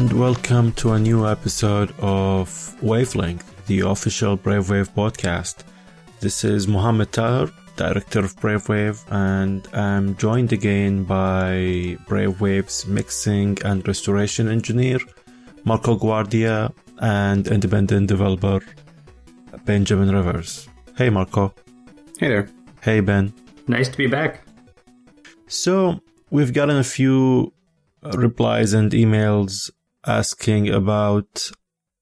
and welcome to a new episode of Wavelength, the official Brave Wave podcast. This is Mohammed Taher, director of Brave Wave, and I'm joined again by Brave Wave's mixing and restoration engineer, Marco Guardia, and independent developer, Benjamin Rivers. Hey, Marco. Hey there. Hey, Ben. Nice to be back. So, we've gotten a few replies and emails asking about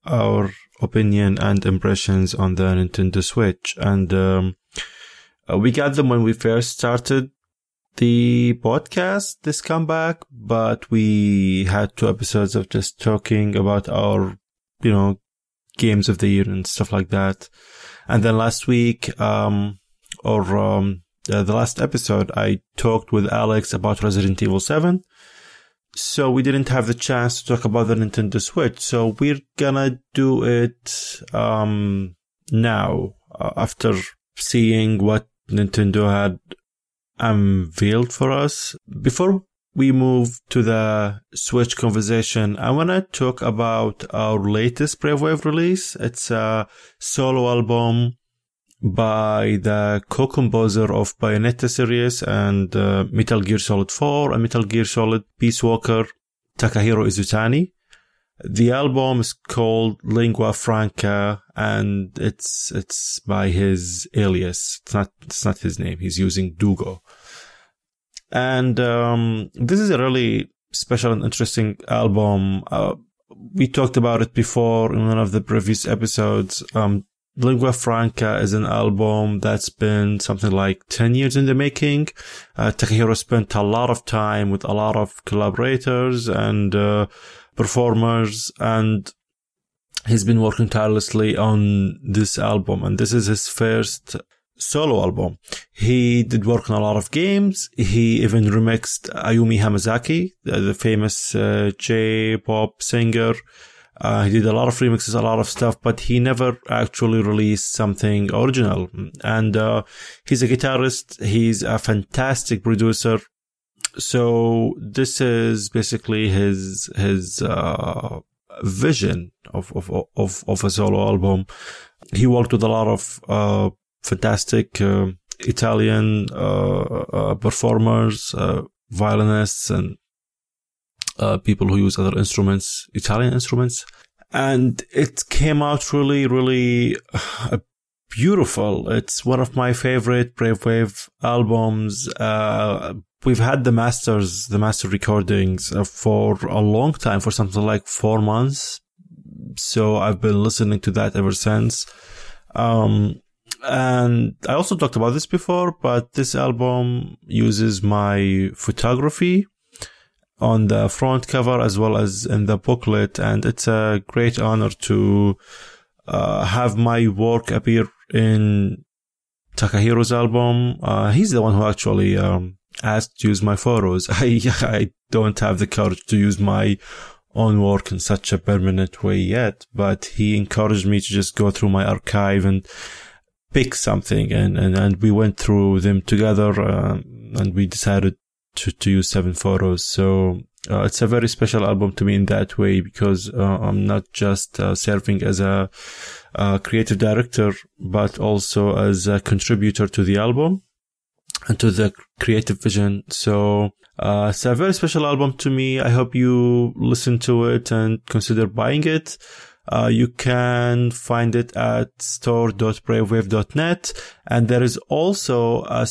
our opinion and impressions on the Nintendo Switch. And um, uh, we got them when we first started the podcast, this comeback, but we had two episodes of just talking about our, you know, games of the year and stuff like that. And then last week, um, or um, the last episode, I talked with Alex about Resident Evil 7 so we didn't have the chance to talk about the Nintendo Switch. So we're gonna do it um, now uh, after seeing what Nintendo had unveiled for us. Before we move to the Switch conversation, I want to talk about our latest Brave Wave release. It's a solo album by the co-composer of Bayonetta series and uh, Metal Gear Solid 4 and Metal Gear Solid Peace Walker, Takahiro Izutani. The album is called Lingua Franca and it's, it's by his alias. It's not, it's not his name. He's using Dugo. And, um, this is a really special and interesting album. Uh, we talked about it before in one of the previous episodes. Um, Lingua Franca is an album that's been something like 10 years in the making. Uh, Takahiro spent a lot of time with a lot of collaborators and uh, performers and he's been working tirelessly on this album and this is his first solo album. He did work on a lot of games. He even remixed Ayumi Hamasaki, the, the famous uh, J-pop singer. Uh, he did a lot of remixes, a lot of stuff, but he never actually released something original. And uh, he's a guitarist. He's a fantastic producer. So this is basically his his uh, vision of, of of of a solo album. He worked with a lot of uh, fantastic uh, Italian uh, performers, violinists, and uh, people who use other instruments, Italian instruments. And it came out really, really uh, beautiful. It's one of my favorite Brave Wave albums. Uh, we've had the masters, the master recordings uh, for a long time, for something like four months. So I've been listening to that ever since. Um, and I also talked about this before, but this album uses my photography on the front cover as well as in the booklet. And it's a great honor to uh, have my work appear in Takahiro's album. Uh, he's the one who actually um, asked to use my photos. I, I don't have the courage to use my own work in such a permanent way yet, but he encouraged me to just go through my archive and pick something and, and, and we went through them together uh, and we decided to, to use seven photos. So uh, it's a very special album to me in that way because uh, I'm not just uh, serving as a, creative director, but also as a contributor to the album and to the creative vision. So uh, it's a very special album to me. I hope you listen to it and consider buying it. Uh, you can find it at store.bravewave.net. And there is also a,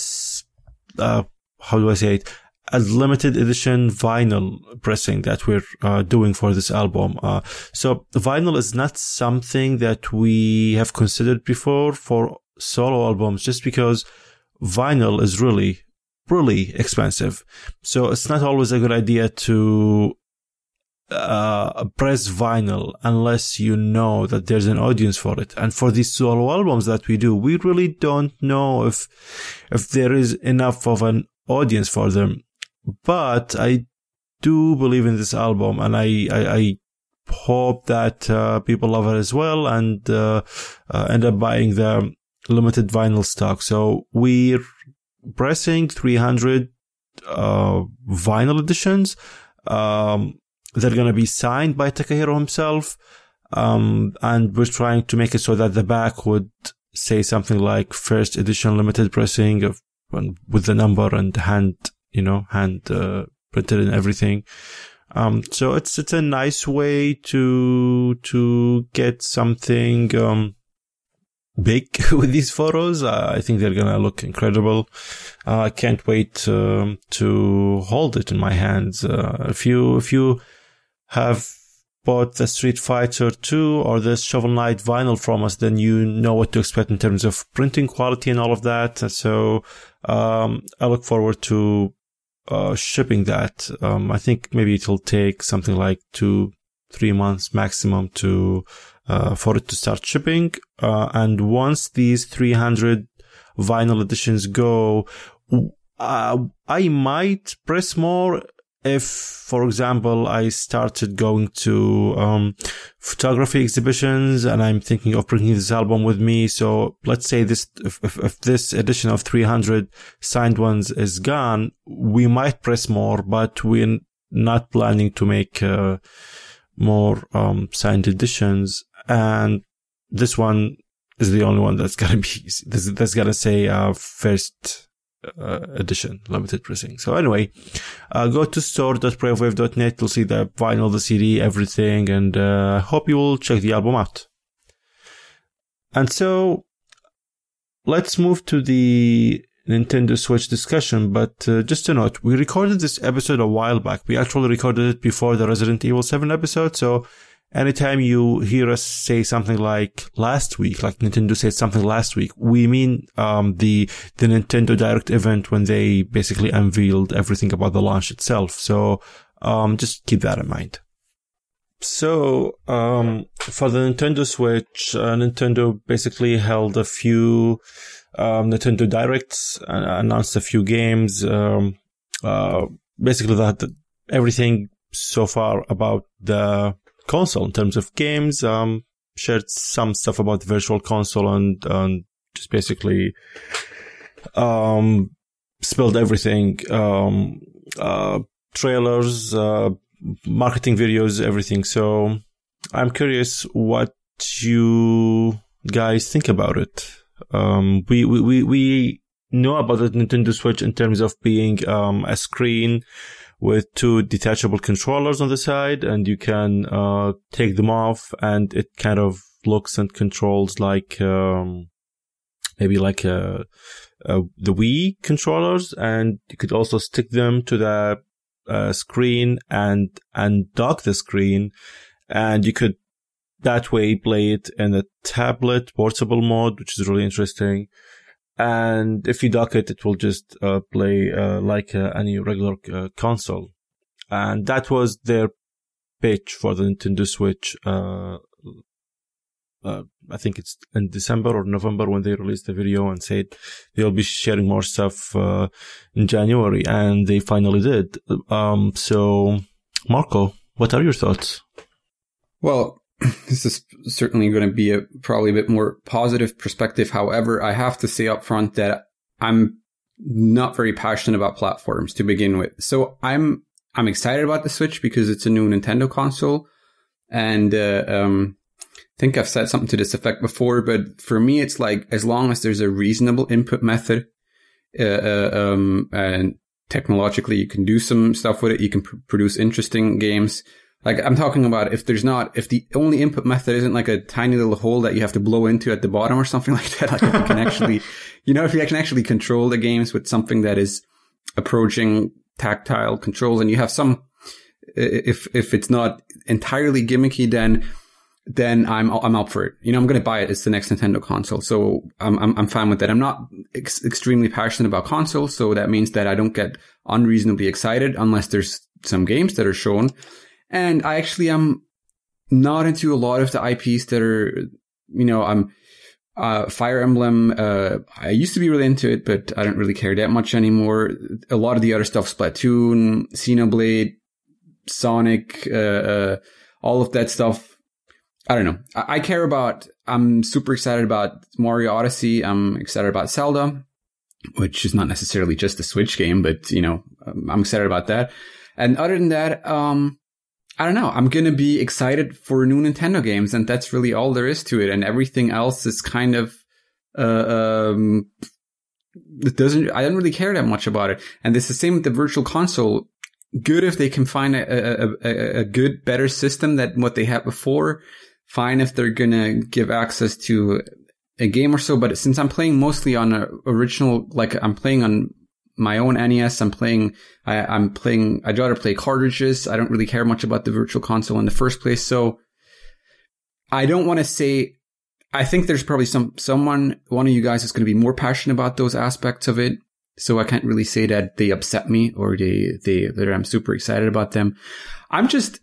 uh, how do I say it? A limited edition vinyl pressing that we're uh, doing for this album. Uh, so vinyl is not something that we have considered before for solo albums, just because vinyl is really, really expensive. So it's not always a good idea to uh, press vinyl unless you know that there's an audience for it. And for these solo albums that we do, we really don't know if if there is enough of an audience for them but I do believe in this album and I, I, I hope that uh, people love it as well and uh, uh, end up buying the limited vinyl stock. So we're pressing 300 uh, vinyl editions. Um, they're going to be signed by Takahiro himself. Um, and we're trying to make it so that the back would say something like first edition limited pressing of with the number and hand, you know, hand, uh, printed and everything. Um, so it's, it's a nice way to, to get something, um, big with these photos. Uh, I think they're gonna look incredible. Uh, I can't wait um, to hold it in my hands. Uh, if you if you have bought the Street Fighter 2 or the Shovel Knight vinyl from us, then you know what to expect in terms of printing quality and all of that. So um, I look forward to uh, shipping that. Um, I think maybe it'll take something like two, three months maximum to uh, for it to start shipping. Uh, and once these 300 vinyl editions go, uh, I might press more if, for example, I started going to um, photography exhibitions and I'm thinking of bringing this album with me. So let's say this, if, if, if, this edition of 300 signed ones is gone, we might press more, but we're not planning to make uh, more um, signed editions and this one is the only one that's gonna be that's gonna say uh, first uh, edition limited pressing. So anyway, uh, go to store.bravewave.net. You'll see the vinyl, the CD, everything, and uh, hope you will check the album out. And so let's move to the Nintendo Switch discussion. But uh, just a note, we recorded this episode a while back. We actually recorded it before the Resident Evil 7 episode, so anytime you hear us say something like last week, like Nintendo said something last week, we mean um, the the Nintendo Direct event when they basically unveiled everything about the launch itself. So um, just keep that in mind. So um, for the Nintendo Switch, uh, Nintendo basically held a few um, Nintendo Directs, and announced a few games. Um, uh, basically, that everything so far about the console in terms of games. Um, shared some stuff about virtual console and, and just basically, um, spilled everything. Um, uh, trailers, uh, marketing videos, everything. So I'm curious what you guys think about it. Um, we, we, we, we know about the Nintendo Switch in terms of being, um, a screen with two detachable controllers on the side and you can uh, take them off and it kind of looks and controls like um, maybe like a, a, the Wii controllers and you could also stick them to the uh, screen and and dock the screen and you could that way play it in a tablet portable mode which is really interesting and if you dock it, it will just uh, play uh, like uh, any regular uh, console. And that was their pitch for the Nintendo Switch. Uh, uh, I think it's in December or November when they released the video and said they'll be sharing more stuff in January, and they finally did. Um, so, Marco, what are your thoughts? Well, this is certainly going to be a probably a bit more positive perspective. However, I have to say up front that I'm not very passionate about platforms to begin with. So I'm I'm excited about the Switch because it's a new Nintendo console, and uh, um, I think I've said something to this effect before. But for me, it's like as long as there's a reasonable input method, uh, uh, um, and technologically you can do some stuff with it, you can pr- produce interesting games. Like I'm talking about if there's not, if the only input method isn't like a tiny little hole that you have to blow into at the bottom or something like that. Like if you can actually, you know, if you can actually control the games with something that is approaching tactile controls and you have some, if, if it's not entirely gimmicky, then, then I'm, I'm up for it. You know, I'm going to buy it. It's the next Nintendo console. So I'm, I'm, I'm fine with that. I'm not ex- extremely passionate about consoles. So that means that I don't get unreasonably excited unless there's some games that are shown. And I actually am not into a lot of the IPs that are, you know, I'm, uh, Fire Emblem, uh, I used to be really into it, but I don't really care that much anymore. A lot of the other stuff, Splatoon, Xenoblade, Sonic, uh, uh all of that stuff. I don't know. I-, I care about, I'm super excited about Mario Odyssey. I'm excited about Zelda, which is not necessarily just a Switch game, but, you know, I'm excited about that. And other than that, um, I don't know. I'm gonna be excited for new Nintendo games, and that's really all there is to it. And everything else is kind of, uh, um, it doesn't. I don't really care that much about it. And it's the same with the Virtual Console. Good if they can find a, a, a, a good, better system than what they had before. Fine if they're gonna give access to a game or so. But since I'm playing mostly on a original, like I'm playing on my own NES. I'm playing, I, am playing, I'd rather play cartridges. I don't really care much about the virtual console in the first place. So I don't want to say, I think there's probably some, someone, one of you guys is going to be more passionate about those aspects of it. So I can't really say that they upset me or they, they, that I'm super excited about them. I'm just,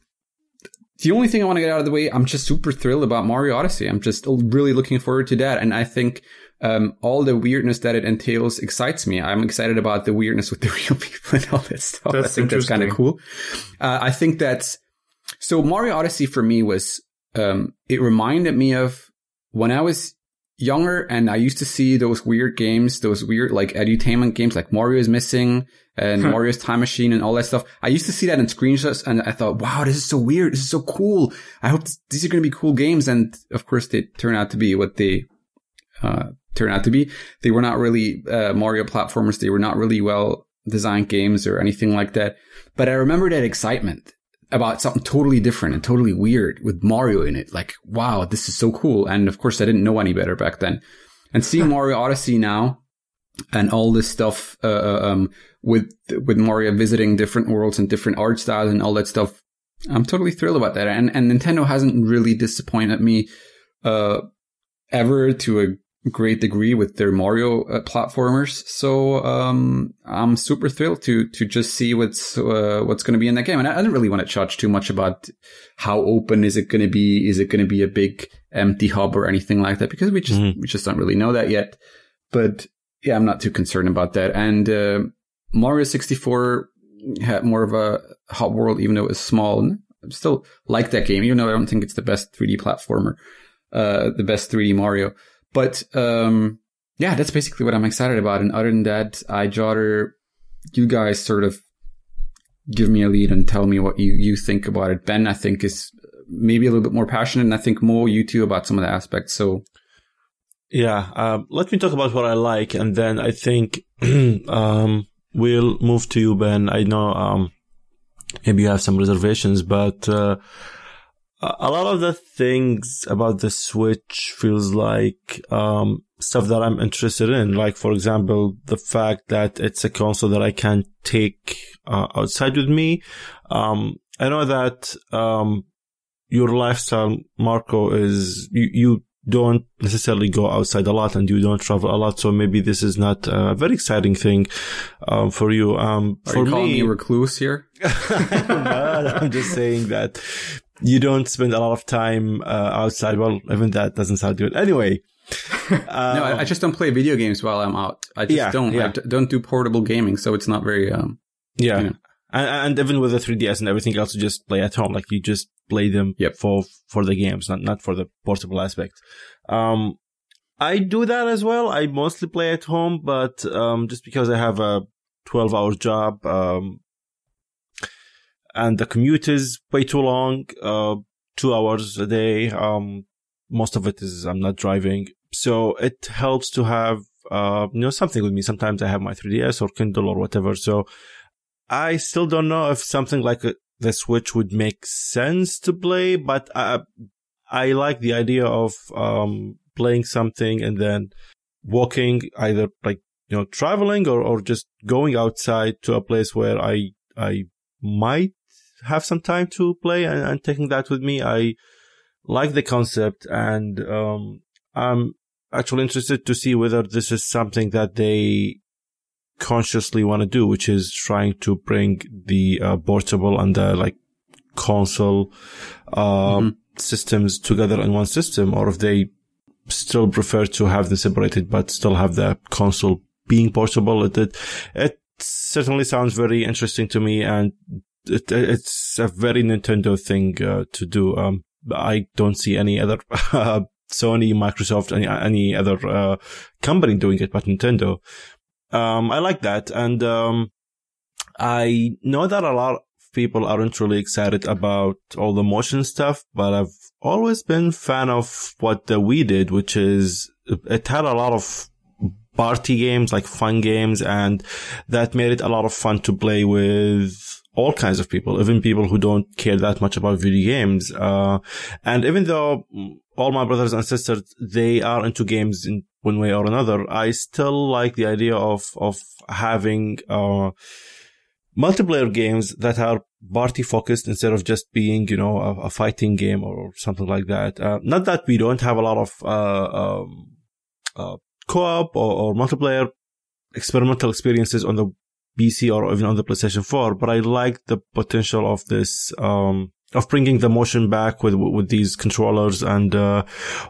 the only thing I want to get out of the way, I'm just super thrilled about Mario Odyssey. I'm just really looking forward to that. And I think um, all the weirdness that it entails excites me. I'm excited about the weirdness with the real people and all that stuff. That's I think that's kind of cool. Uh, I think that's so Mario Odyssey for me was um, it reminded me of when I was younger and I used to see those weird games, those weird like edutainment games like Mario is missing and Mario's Time Machine and all that stuff. I used to see that in screenshots and I thought, wow, this is so weird. This is so cool. I hope these are going to be cool games. And of course they turn out to be what they, uh, turn out to be. They were not really uh, Mario platformers. They were not really well designed games or anything like that. But I remember that excitement about something totally different and totally weird with Mario in it. Like, wow, this is so cool. And of course, I didn't know any better back then. And seeing Mario Odyssey now and all this stuff uh, uh, um, with with Mario visiting different worlds and different art styles and all that stuff, I'm totally thrilled about that. And and Nintendo hasn't really disappointed me uh, ever to a great degree with their Mario uh, platformers. So um, I'm super thrilled to to just see what's uh, what's going to be in that game. And I, I don't really want to judge too much about how open is it going to be. Is it going to be a big empty hub or anything like that? Because we just mm-hmm. we just don't really know that yet. But yeah, I'm not too concerned about that. And uh, Mario 64 had more of a hub world, even though it was small. And I still like that game, even though I don't think it's the best 3D platformer, uh, the best 3D Mario. But um, yeah, that's basically what I'm excited about. And other than that, I'd rather you guys sort of give me a lead and tell me what you, you think about it. Ben, I think, is maybe a little bit more passionate, and I think more you too about some of the aspects. So yeah, um, let me talk about what I like, and then I think um, we'll move to you, Ben. I know um, maybe you have some reservations, but uh, a lot of the things about the Switch feels like um, stuff that I'm interested in. Like, for example, the fact that it's a console that I can take uh, outside with me. Um, I know that um, your lifestyle, Marco, is you, you don't necessarily go outside a lot and you don't travel a lot. So maybe this is not a very exciting thing um, for you. Um, Are for you calling me, me recluse here? I'm just saying that you don't spend a lot of time uh, outside. Well, even that doesn't sound good. Anyway. no, I, I, just don't play video games while I'm out. I just yeah, don't. Yeah. I d- don't do portable gaming, so it's not very. Um, yeah, you know. and, and, even with the 3ds and everything else, you just play at home. Like you just play them yep. for for the games, not not for the portable aspect. Um, I do that as well. I mostly play at home, but um, just because I have a 12 hour job, um, and the commute is way too long, uh, two hours a day. Um, most of it is I'm not driving. So it helps to have, uh, you know, something with me. Sometimes I have my 3DS or Kindle or whatever. So I still don't know if something like a, the Switch would make sense to play, but I, I like the idea of, um, playing something and then walking either like, you know, traveling or, or just going outside to a place where I, I might have some time to play and, and taking that with me. I like the concept and um, I'm actually interested to see whether this is something that they consciously want to do, which is trying to bring the uh, portable and the like console uh, mm-hmm. systems together in one system, or if they still prefer to have them separated but still have the console being portable. It, it, it certainly sounds very interesting to me and it, it's a very Nintendo thing uh, to do. Um, I don't see any other uh, Sony, Microsoft, any any other uh, company doing it but Nintendo. Um, I like that, and um, I know that a lot of people aren't really excited about all the motion stuff, but I've always been fan of what the Wii did, which is it had a lot of party games, like fun games, and that made it a lot of fun to play with all kinds of people, even people who don't care that much about video games. Uh, and even though all my brothers and sisters, they are into games in one way or another, I still like the idea of, of having, uh, multiplayer games that are party focused instead of just being, you know, a, a fighting game or something like that. Uh, not that we don't have a lot of, uh, um, uh, co-op or, or multiplayer experimental experiences on the PC or even on the PlayStation 4, but I like the potential of this, um, of bringing the motion back with, with these controllers. And, uh,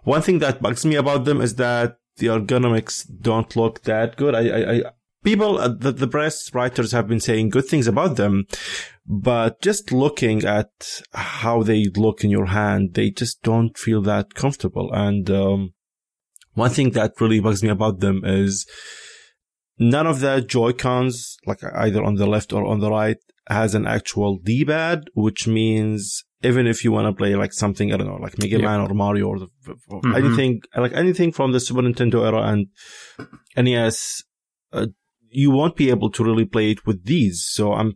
one thing that bugs me about them is that the ergonomics don't look that good. I, I, I people, the, the press writers have been saying good things about them, but just looking at how they look in your hand, they just don't feel that comfortable. And, um, one thing that really bugs me about them is none of the Joy-Cons, like either on the left or on the right, has an actual D-pad, which means even if you want to play like something, I don't know, like Mega yeah. Man or Mario or, the, or mm-hmm. anything, like anything from the Super Nintendo era and NES, uh, you won't be able to really play it with these. So I'm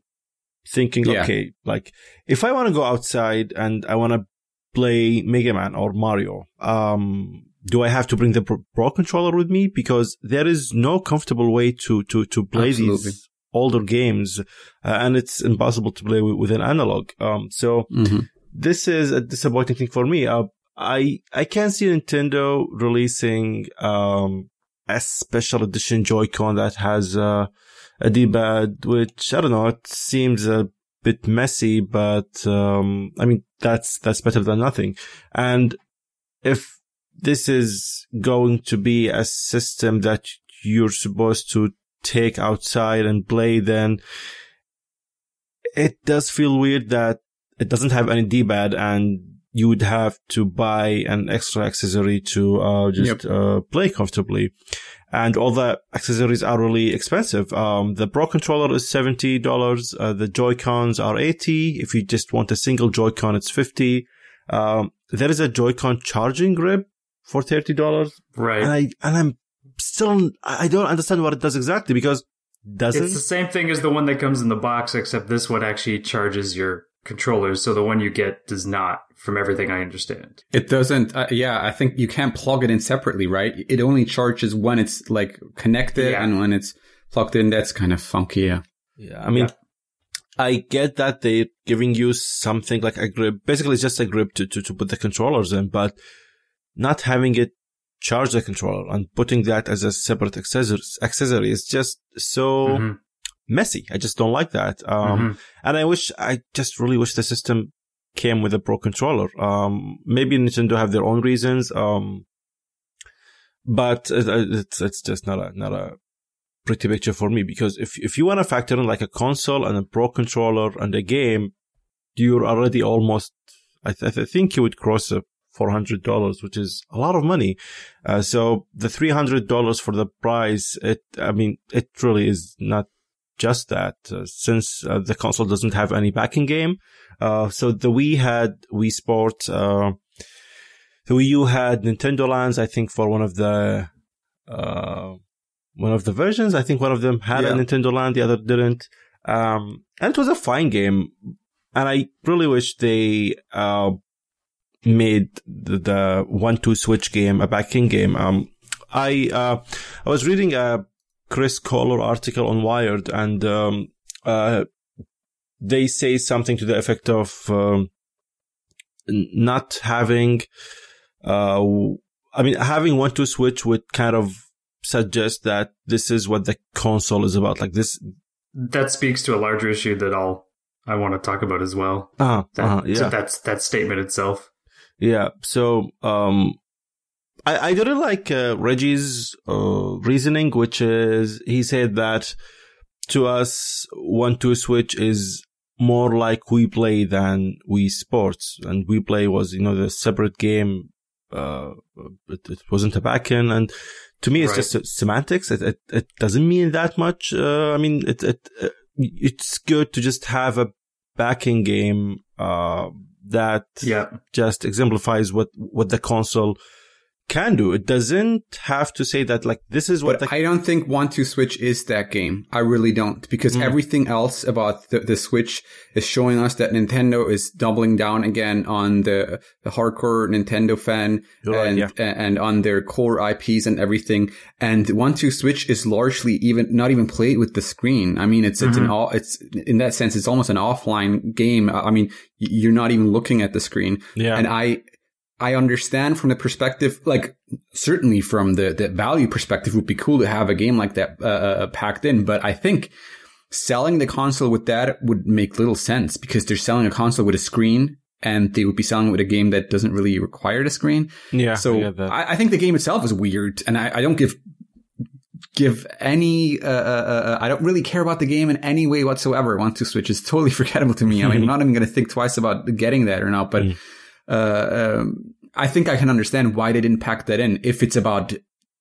thinking, yeah. okay, like if I want to go outside and I want to play Mega Man or Mario, um, do I have to bring the Pro controller with me? Because there is no comfortable way to, to, to play Absolutely. these older games, uh, and it's impossible to play with, with an analog. Um, so mm-hmm. this is a disappointing thing for me. Uh, I, I can see Nintendo releasing, um, a special edition Joy-Con that has, uh, a D-pad, which I don't know, it seems a bit messy, but, um, I mean, that's, that's better than nothing. And if this is going to be a system that you're supposed to take outside and play, then it does feel weird that it doesn't have any D-pad and you would have to buy an extra accessory to uh, just yep. uh, play comfortably. And all the accessories are really expensive. Um, the Pro controller is $70. Uh, the Joy-Cons are 80 If you just want a single Joy-Con, it's 50 um, there is a Joy-Con charging grip for thirty dollars. Right. And I and I'm still I don't understand what it does exactly because doesn't it's the same thing as the one that comes in the box, except this one actually charges your controllers. So the one you get does not, from everything I understand. It doesn't. Uh, yeah, I think you can't plug it in separately, right? It only charges when it's like connected yeah. and when it's plugged in. That's kind of funky. Yeah. Yeah. I mean. Yeah. I get that they're giving you something like a grip. Basically, it's just a grip to, to, to put the controllers in, but not having it charge the controller and putting that as a separate accessory, is just so mm-hmm. messy. I just don't like that. Um, mm-hmm. and I wish, I just really wish the system came with a pro controller. Um, maybe Nintendo have their own reasons. Um, but it's, it's just not a, not a pretty picture for me because if, if you want to factor in like a console and a pro controller and a game, you're already almost, I, th- I think you would cross a $400, which is a lot of money. Uh, so the $300 for the price, it, I mean, it really is not just that, uh, since uh, the console doesn't have any pack-in game. Uh, so the Wii had Wii Sport, uh, the Wii U had Nintendo Lands, I think for one of the, uh, one of the versions. I think one of them had yeah. a Nintendo Land, the other didn't. Um, and it was a fine game. And I really wish they, uh, made the, the one-two switch game a pack-in game. Um, I uh, I was reading a Chris Kohler article on Wired, and um, uh, they say something to the effect of um, not having. Uh, I mean, having one-two switch would kind of suggest that this is what the console is about. Like this. That speaks to a larger issue that I'll I want to talk about as well. Uh-huh, that, uh-huh, yeah. So that's that statement itself. Yeah. So, um, I, I didn't like uh, Reggie's uh, reasoning, which is he said that to us, one two switch is more like Wii Play than Wii Sports, and Wii Play was you know the separate game. Uh, it, it wasn't a pack-in, and to me, it's right. just semantics. It, it, it doesn't mean that much. Uh, I mean, it it uh, it's good to just have a pack-in game uh, that Yeah. just exemplifies what what the console can do. It doesn't have to say that like this is what But the I don't think One Two Switch is that game. I really don't, because Mm. everything else about the, the Switch is showing us that Nintendo is doubling down again on the, the hardcore Nintendo fan You're right, and yeah. and on their core IPs and everything. And One Two Switch is largely even not even played with the screen. I mean, it's it's an all it's in that sense it's almost an offline game. I mean, you're not even looking at the screen. yeah And I, I understand from the perspective, like certainly from the, the value perspective, would be cool to have a game like that uh, uh, packed in. But I think selling the console with that would make little sense because they're selling a console with a screen and they would be selling it with a game that doesn't really require the screen. yeah So I. I, think the game itself is weird, and I, I don't give give any. Uh, uh, uh, I don't really care about the game in any way whatsoever. One Two Switch is totally forgettable to me. I mean, I'm not even going to think twice about getting that or not. But Mm. Uh, um, I think I can understand why they didn't pack that in. If it's about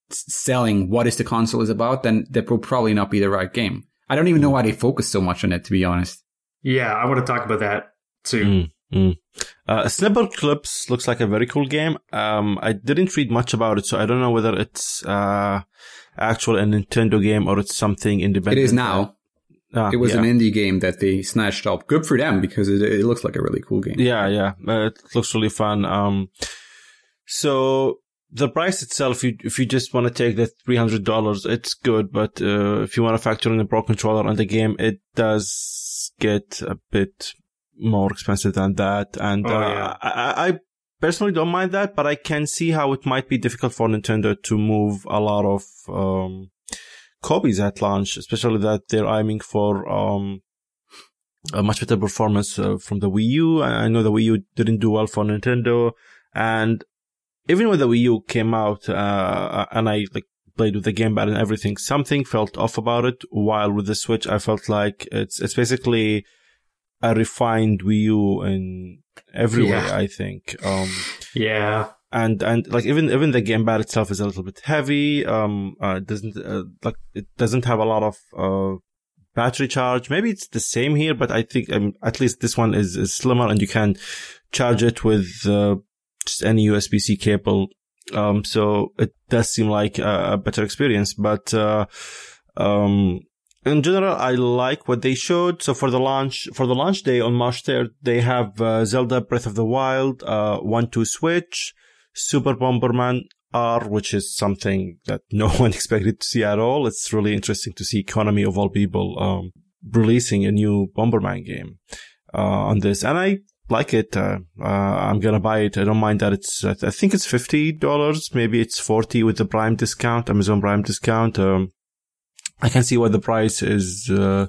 selling what is the console is about, then that will probably not be the right game. I don't even know why they focus so much on it, to be honest. Yeah, I want to talk about that too. Mm, mm. Uh, Snipperclips looks like a very cool game. Um, I didn't read much about it, so I don't know whether it's uh, actual a Nintendo game or it's something independent. is now. Ah, It was yeah. an indie game that they snatched up. Good for them because it, it looks like a really cool game. Yeah, yeah, uh, it looks really fun. Um, so the price itself, you, if you just want to take the three hundred dollars, it's good. But uh, if you want to factor in the Pro controller and the game, it does get a bit more expensive than that. And Oh, uh, yeah. I, I personally don't mind that, but I can see how it might be difficult for Nintendo to move a lot of um, copies at launch, especially that they're aiming for um, a much better performance uh, from the Wii U. I know the Wii U didn't do well for Nintendo, and even when the Wii U came out, uh, and I like played with the gamepad and everything, something felt off about it. While with the Switch, I felt like it's it's basically a refined Wii U in every way. I think. Um, Yeah. And and like even even the gamepad itself is a little bit heavy. Um, uh, doesn't uh, like it doesn't have a lot of uh battery charge. Maybe it's the same here, but I think um, at least this one is, is slimmer, and you can charge it with uh, just any USB C cable. Um, so it does seem like a, a better experience, but uh, um. In general, I like what they showed. So for the launch, for the launch day on March 3rd, they have uh, Zelda Breath of the Wild, uh, 1-2 Switch, Super Bomberman R, which is something that no one expected to see at all. It's really interesting to see Konami of all people, um, releasing a new Bomberman game, uh, on this. And I like it. Uh, uh, I'm gonna buy it. I don't mind that it's, I th- I think it's $50. Maybe it's 40 with the Prime discount, Amazon Prime discount. Um, I can see why the price is, uh,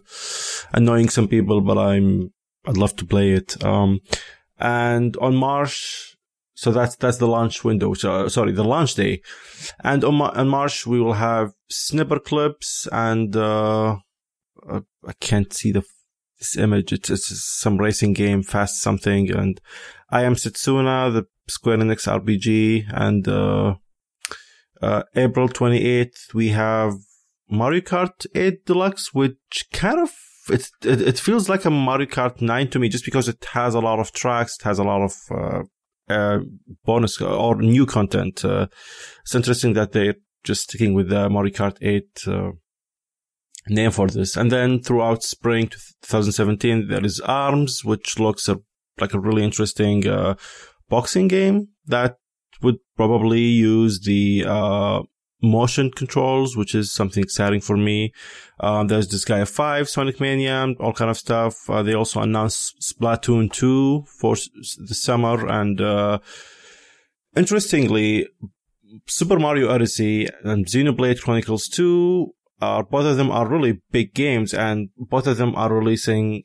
annoying some people, but I'm, I'd love to play it. Um, and on March, so that's that's the launch window. So, sorry, the launch day, and on, Ma- on March we will have Snipperclips and uh, uh, I can't see the this image. It's, it's some racing game, fast something, and I am Setsuna, the Square Enix RPG, and uh, uh, April twenty eighth we have Mario Kart 8 Deluxe, which kind of it, it it feels like a Mario Kart 9 to me, just because it has a lot of tracks, it has a lot of uh, uh, bonus or new content. Uh, it's interesting that they're just sticking with the Mario Kart 8 uh, name for this. And then throughout spring 2017, there is Arms, which looks a, like a really interesting uh, boxing game that would probably use the uh, motion controls, which is something exciting for me. Um, there's Disgaea 5, Sonic Mania, all kind of stuff. Uh, they also announced Splatoon 2 for s- the summer. And, uh, interestingly, Super Mario Odyssey and Xenoblade Chronicles 2 are, both of them are really big games and both of them are releasing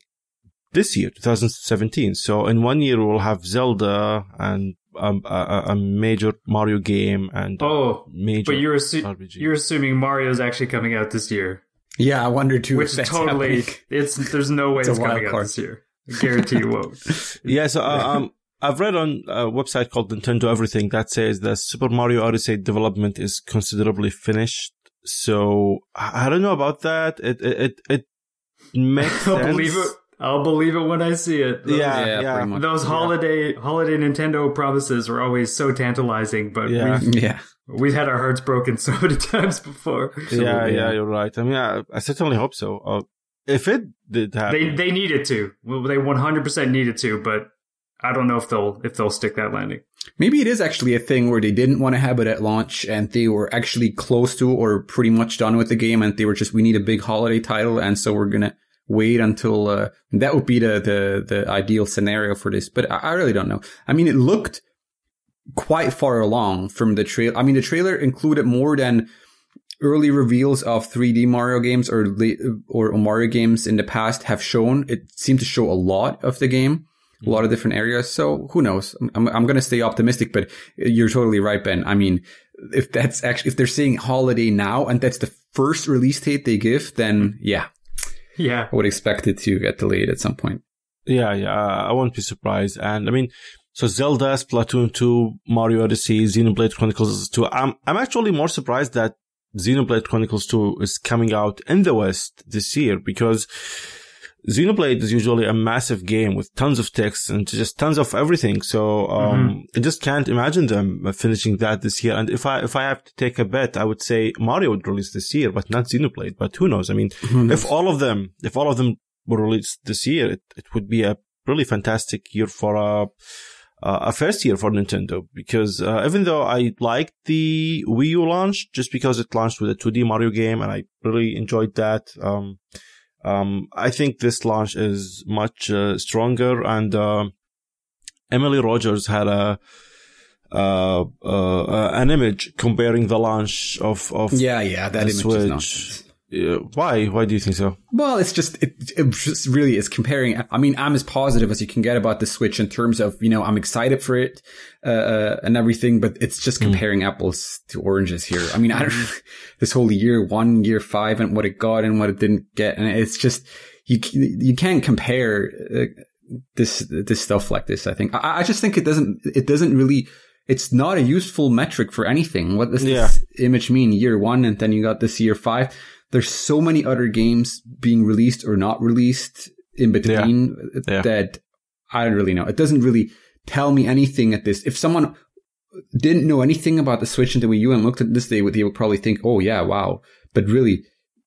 this year, 2017. So in one year, we'll have Zelda and a, a, a major Mario game and Oh, major but you're assu- RPG. you're assuming Mario's actually coming out this year, Yeah, I wonder too. which if is that's totally happening. it's. There's no way It's it's, a wild coming out this year. I guarantee you won't. Yeah, so uh, um, I've read on a website called Nintendo Everything that says that Super Mario Odyssey development is considerably finished. So I I don't know about that. It it it, it makes sense. believe it. I'll believe it when I see it. Those, Yeah, Yeah, yeah. much. Those holiday holiday Nintendo promises were always so tantalizing, but Yeah. we've, Yeah. we've had our hearts broken so many times before. yeah, Absolutely, yeah, yeah. you're right. I mean, I, I certainly hope so. Uh, if it did happen, They they needed to. Well, they 100% needed to, but I don't know if they'll if they'll stick that landing. Maybe it is actually a thing where they didn't want to have it at launch and they were actually close to or pretty much done with the game and they were just, we need a big holiday title. And so we're going to wait until, uh, that would be the, the, the ideal scenario for this. But I, I really don't know. I mean, it looked quite far along from the trail. I mean, the trailer included more than early reveals of 3D Mario games or, or Mario games in the past have shown. It seemed to show a lot of the game a lot of different areas. So who knows? I'm, I'm going to stay optimistic, but you're totally right, Ben. I mean, if that's actually, if they're saying holiday now and that's the first release date they give, then yeah, Yeah. I would expect it to get delayed at some point. Yeah, yeah, uh, I won't be surprised. And I mean, so Zelda, Splatoon 2, Mario Odyssey, Xenoblade Chronicles 2. I'm, I'm actually more surprised that Xenoblade Chronicles 2 is coming out in the West this year because Xenoblade is usually a massive game with tons of text and just tons of everything. So, um, I just can't imagine them finishing that this year. And if I, if I have to take a bet, I would say Mario would release this year, but not Xenoblade. But who knows? I mean, if all of them, if all of them were released this year, it, it would be a really fantastic year for a, a first year for Nintendo because uh, even though I liked the Wii U launch just because it launched with a 2D Mario game and I really enjoyed that, um, um, I think this launch is much uh, stronger and uh, Emily Rogers had a uh, uh, an image comparing the launch of of Yeah, yeah, that the image is Switch. Uh, why? Why do you think so? Well, it's just it, it just really is comparing. I mean, I'm as positive as you can get about the Switch in terms of you know I'm excited for it uh, uh, and everything, but it's just comparing apples to oranges here. I mean, I don't this whole year one, year five, and what it got and what it didn't get, and it's just you you can't compare uh, this this stuff like this. I think I, I just think it doesn't it doesn't really. It's not a useful metric for anything. What does Yeah. this image mean? Year one, and then you got this year five there's so many other games being released or not released in between Yeah. that I don't really know. It doesn't really tell me anything at this. If someone didn't know anything about the Switch and the Wii U and looked at this, they would, they would probably think, oh yeah, wow. But really,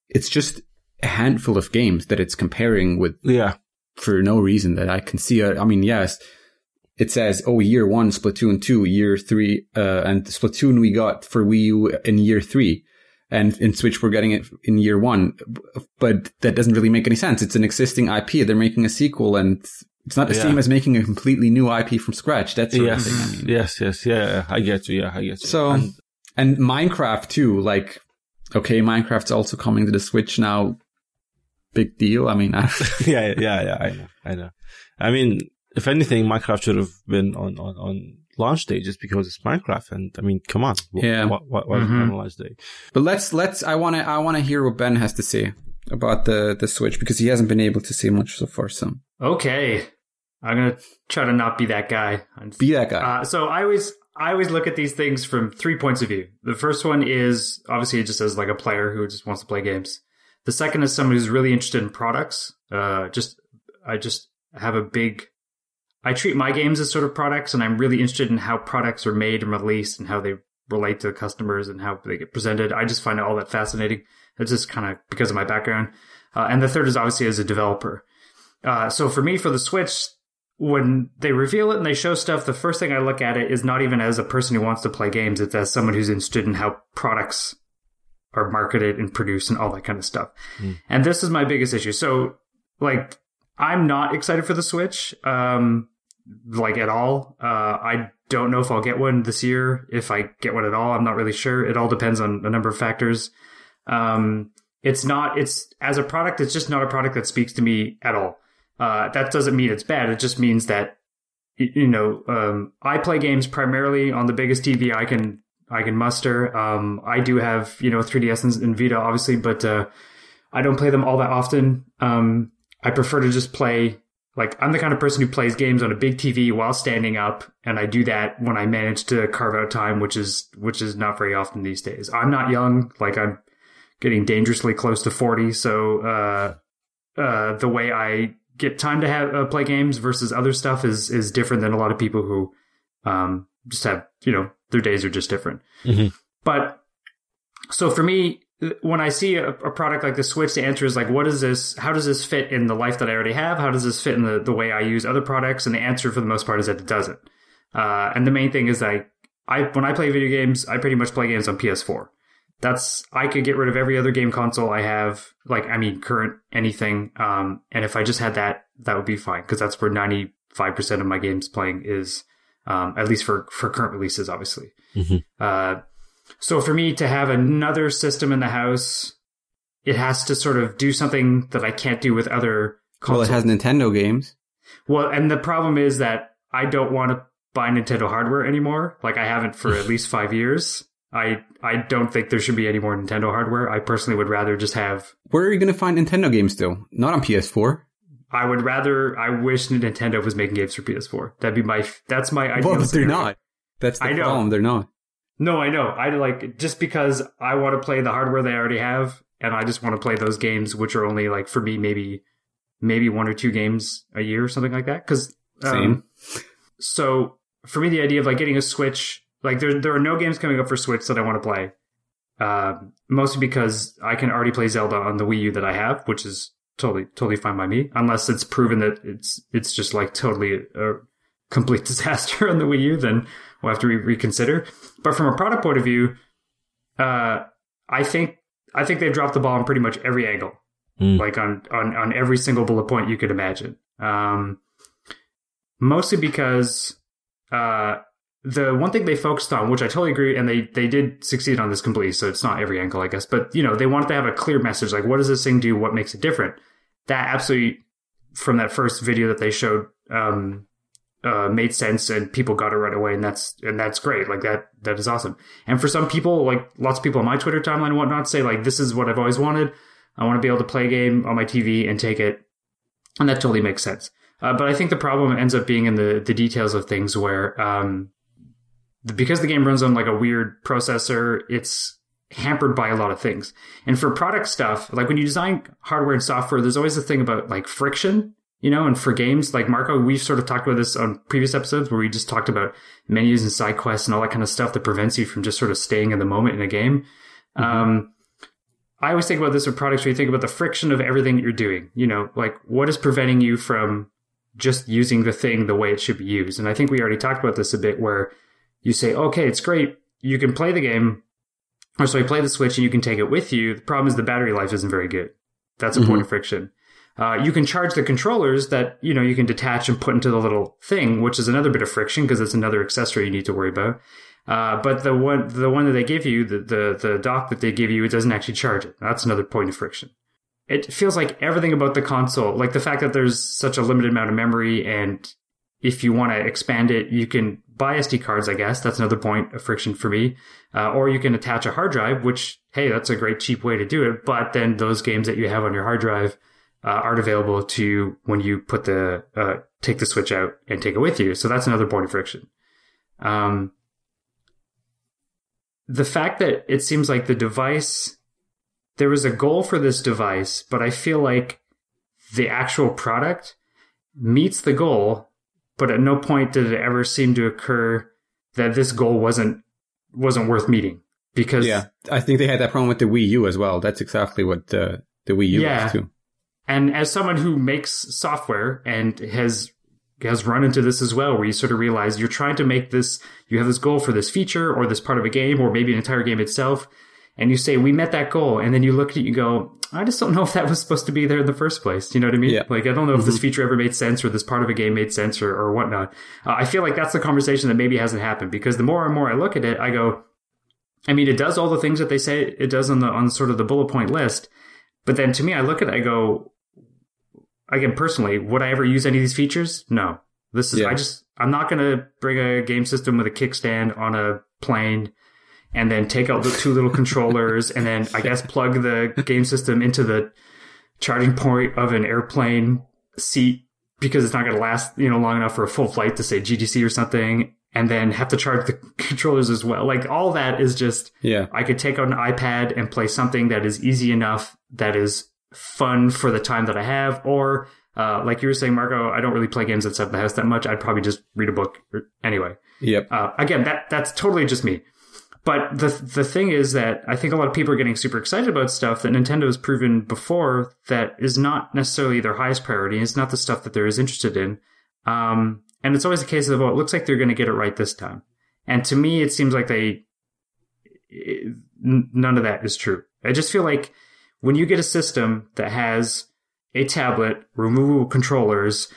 it's just a handful of games that it's comparing with Yeah, for no reason that I can see. I mean, yes, it says, oh, year one, Splatoon 2, year three, uh, and Splatoon we got for Wii U in year three. And in Switch, we're getting it in year one. But that doesn't really make any sense. It's an existing IP. They're making a sequel and it's not the Yeah. same as making a completely new IP from scratch. That's yes. I mean. yes, yes, yeah, yeah, I get you. Yeah, I get you. So, And- and Minecraft too, like, okay, Minecraft's also coming to the Switch now. Big deal. I mean, I, yeah, yeah, yeah. I know, I know. I mean, if anything, Minecraft should have been on on on launch day just because it's Minecraft. And I mean, come on, Wh- Yeah. What what, what Mhm. on launch day? But let's let's I want to I want to hear what Ben has to say about the the Switch because he hasn't been able to say much so far. So Okay. I'm gonna try to not be that guy. I'm- be that guy. Uh, so I always I always look at these things from three points of view. The first one is obviously just as like a player who just wants to play games. The second is someone who's really interested in products. Uh, just I just have a big. I treat my games as sort of products, and I'm really interested in how products are made and released, and how they relate to customers and how they get presented. I just find it all that fascinating. It's just kind of because of my background. Uh, and the third is obviously as a developer. Uh, so for me, for the Switch, when they reveal it and they show stuff, the first thing I look at it is not even as a person who wants to play games. It's as someone who's interested in how products are marketed and produced and all that kind of stuff. And this is my biggest issue. So, like, I'm not excited for the Switch, um, like at all. Uh, I don't know if I'll get one this year. If I get one at all, I'm not really sure. It all depends on a number of factors. Um, it's not, it's as a product, it's just not a product that speaks to me at all. Uh, that doesn't mean it's bad. It just means that, you know, um, I play games primarily on the biggest TV I can, I can muster. Um, I do have, you know, 3DS and, Vita, obviously, but, uh, I don't play them all that often. Um, I prefer to just play, like, I'm the kind of person who plays games on a big TV while standing up, and I do that when I manage to carve out time, which is, which is not very often these days. I'm not young, like, I'm getting dangerously close to 40, so, uh, uh, the way I get time to have uh, play games versus other stuff is is different than a lot of people who um, just have you know their days are just different. Mhm. But so for me, when I see a, a product like the Switch, the answer is like, what is this? How does this fit in the life that I already have? How does this fit in the, the way I use other products? And the answer for the most part is that it doesn't. Uh, and the main thing is that I, when I play video games, I pretty much play games on PS4. That's I could get rid of every other game console I have, like I mean current anything. Um, and if I just had that, that would be fine because that's where ninety five percent of my games playing is, um, at least for for current releases, obviously. Mhm. Uh, so for me to have another system in the house, it has to sort of do something that I can't do with other Well, it has Nintendo games. Well, and the problem is that I don't want to buy Nintendo hardware anymore. Like I haven't for at least five years. I I don't think there should be any more Nintendo hardware. I personally would rather just have. Where are you going to find Nintendo games still? Not on PS4. I would rather. I wish Nintendo was making games for PS4. That'd be my. That's my ideal. Well, but they're scenario. not. That's the I know. problem. They're not. No, I know. I like just because I want to play the hardware they already have, and I just want to play those games, which are only like for me maybe maybe one or two games a year or something like that. Because Same. so for me, the idea of like getting a Switch, like there there are no games coming up for Switch that I want to play. Um, mostly because I can already play Zelda on the Wii U that I have, which is totally totally fine by me, unless it's proven that it's it's just like totally a complete disaster on the Wii U. Then we'll have to re- reconsider. But from a product point of view, uh, I think I think they've dropped the ball on pretty much every angle Mm. like on, on, on every single bullet point you could imagine. Um, mostly because, uh, the one thing they focused on, which I totally agree, and they, they did succeed on this completely, so it's not every angle, I guess, but you know, they wanted to have a clear message, like what does this thing do? What makes it different? That absolutely, from that first video that they showed, um, uh, made sense and people got it right away and that's and that's great. Like that that is awesome. And for some people like lots of people on my twitter timeline and whatnot say like this is what i've always wanted. I want to be able to play a game on my TV and take it, and that totally makes sense. Uh, but I think the problem ends up being in the the details of things where, um, because the game runs on like a weird processor, it's hampered by a lot of things. And for product stuff, like when you design hardware and software, there's always a thing about like friction, you know. And for games like Marco, we've sort of talked about this on previous episodes where we just talked about menus and side quests and all that kind of stuff that prevents you from just sort of staying in the moment in a game. Um, I always think about this with products where you think about the friction of everything you're doing. You know, like what is preventing you from just using the thing the way it should be used? And I think we already talked about this a bit where you say, okay, it's great. You can play the game, or so you play the Switch and you can take it with you. The problem is the battery life isn't very good. That's a point of friction. Uh, you can charge the controllers that, you know, you can detach and put into the little thing, which is another bit of friction because it's another accessory you need to worry about. Uh, but the one, the one that they give you, the, the, the dock that they give you, it doesn't actually charge it. That's another point of friction. It feels like everything about the console, like the fact that there's such a limited amount of memory and if you want to expand it, you can buy SD cards, I guess. That's another point of friction for me. Uh, or you can attach a hard drive, which, hey, that's a great cheap way to do it. But then those games that you have on your hard drive, uh, aren't available to you when you put the, uh, take the switch out and take it with you. So that's another point of friction. Um, the fact that it seems like the device, there was a goal for this device, but I feel like the actual product meets the goal, but at no point did it ever seem to occur that this goal wasn't wasn't worth meeting because Yeah, I think they had that problem with the Wii U as well. That's exactly what the the Wii U Yeah. was too. And as someone who makes software and has has run into this as well, where you sort of realize you're trying to make this, you have this goal for this feature or this part of a game or maybe an entire game itself, and you say we met that goal, and then you look at it, you go, I just don't know if that was supposed to be there in the first place. You know what I mean? Yeah. Like I don't know if this feature ever made sense or this part of a game made sense or, or whatnot. Uh, I feel like that's the conversation that maybe hasn't happened because the more and more I look at it, I go, I mean, it does all the things that they say it does on the on sort of the bullet point list. But then to me, I look at it, I go, again, personally, would I ever use any of these features? No. This is, Yeah. I just, I'm not going to bring a game system with a kickstand on a plane and then take out the two little controllers and then I guess plug the game system into the charging point of an airplane seat because it's not going to last, you know, long enough for a full flight to say GDC or something and then have to charge the controllers as well. Like all that is just, Yeah, I could take out an iPad and play something that is easy enough, that is fun for the time that I have, or Uh, like you were saying, Marco, I don't really play games outside the house that much. I'd probably just read a book anyway. Yep. Uh, again, that that's totally just me. But the the thing is that I think a lot of people are getting super excited about stuff that Nintendo has proven before that is not necessarily their highest priority. It's not the stuff that they're as interested in. Um, and it's always a case of, well, it looks like they're going to get it right this time. And to me, it seems like they it, none of that is true. I just feel like when you get a system that has a tablet, removable controllers,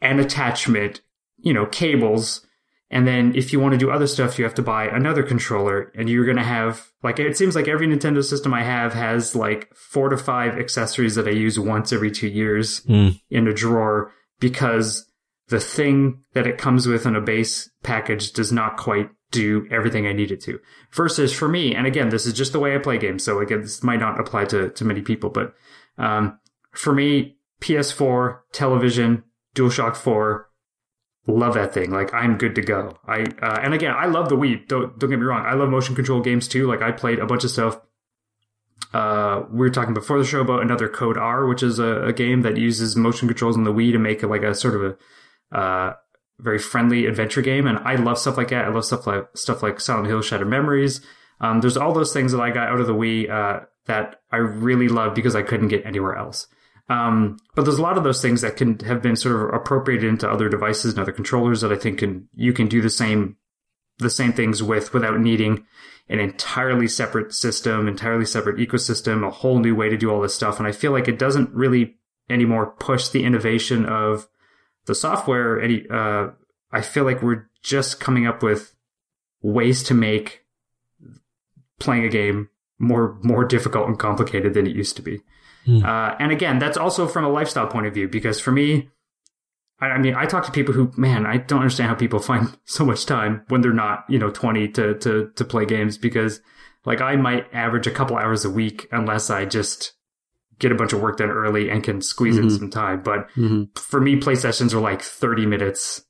and attachment, you know, cables, and then if you want to do other stuff, you have to buy another controller, and you're going to have like it seems like every Nintendo system I have has like four to five accessories that I use once every two years Mm. in a drawer because the thing that it comes with in a base package does not quite do everything I needed to. Versus for me, and again, this is just the way I play games, so again, this might not apply to, to many people, but um, for me, PS4, television, DualShock 4, love that thing. Like I'm good to go. I uh, and again, I love the Wii. Don't don't get me wrong. I love motion control games too. Like I played a bunch of stuff. Uh, we were talking before the show about another Code R, which is a, a game that uses motion controls on the Wii to make like a sort of a uh, very friendly adventure game. And I love stuff like that. I love stuff like stuff like Silent Hill, Shattered Memories. Um, there's all those things that I got out of the Wii uh, that I really love because I couldn't get anywhere else. Um, but there's a lot of those things that can have been sort of appropriated into other devices and other controllers that I think can you can do the same the same things with without needing an entirely separate system, entirely separate ecosystem, a whole new way to do all this stuff. And I feel like it doesn't really anymore push the innovation of the software. Any, uh, I feel like we're just coming up with ways to make playing a game more more difficult and complicated than it used to be. Hmm. Uh, and again, that's also from a lifestyle point of view because for me, I, I mean, I talk to people who, man, I don't understand how people find so much time when they're not, you know, twenty to to to play games because, like, I might average a couple hours a week unless I just get a bunch of work done early and can squeeze in Mhm. some time. But hmm for me, play sessions are like thirty minutes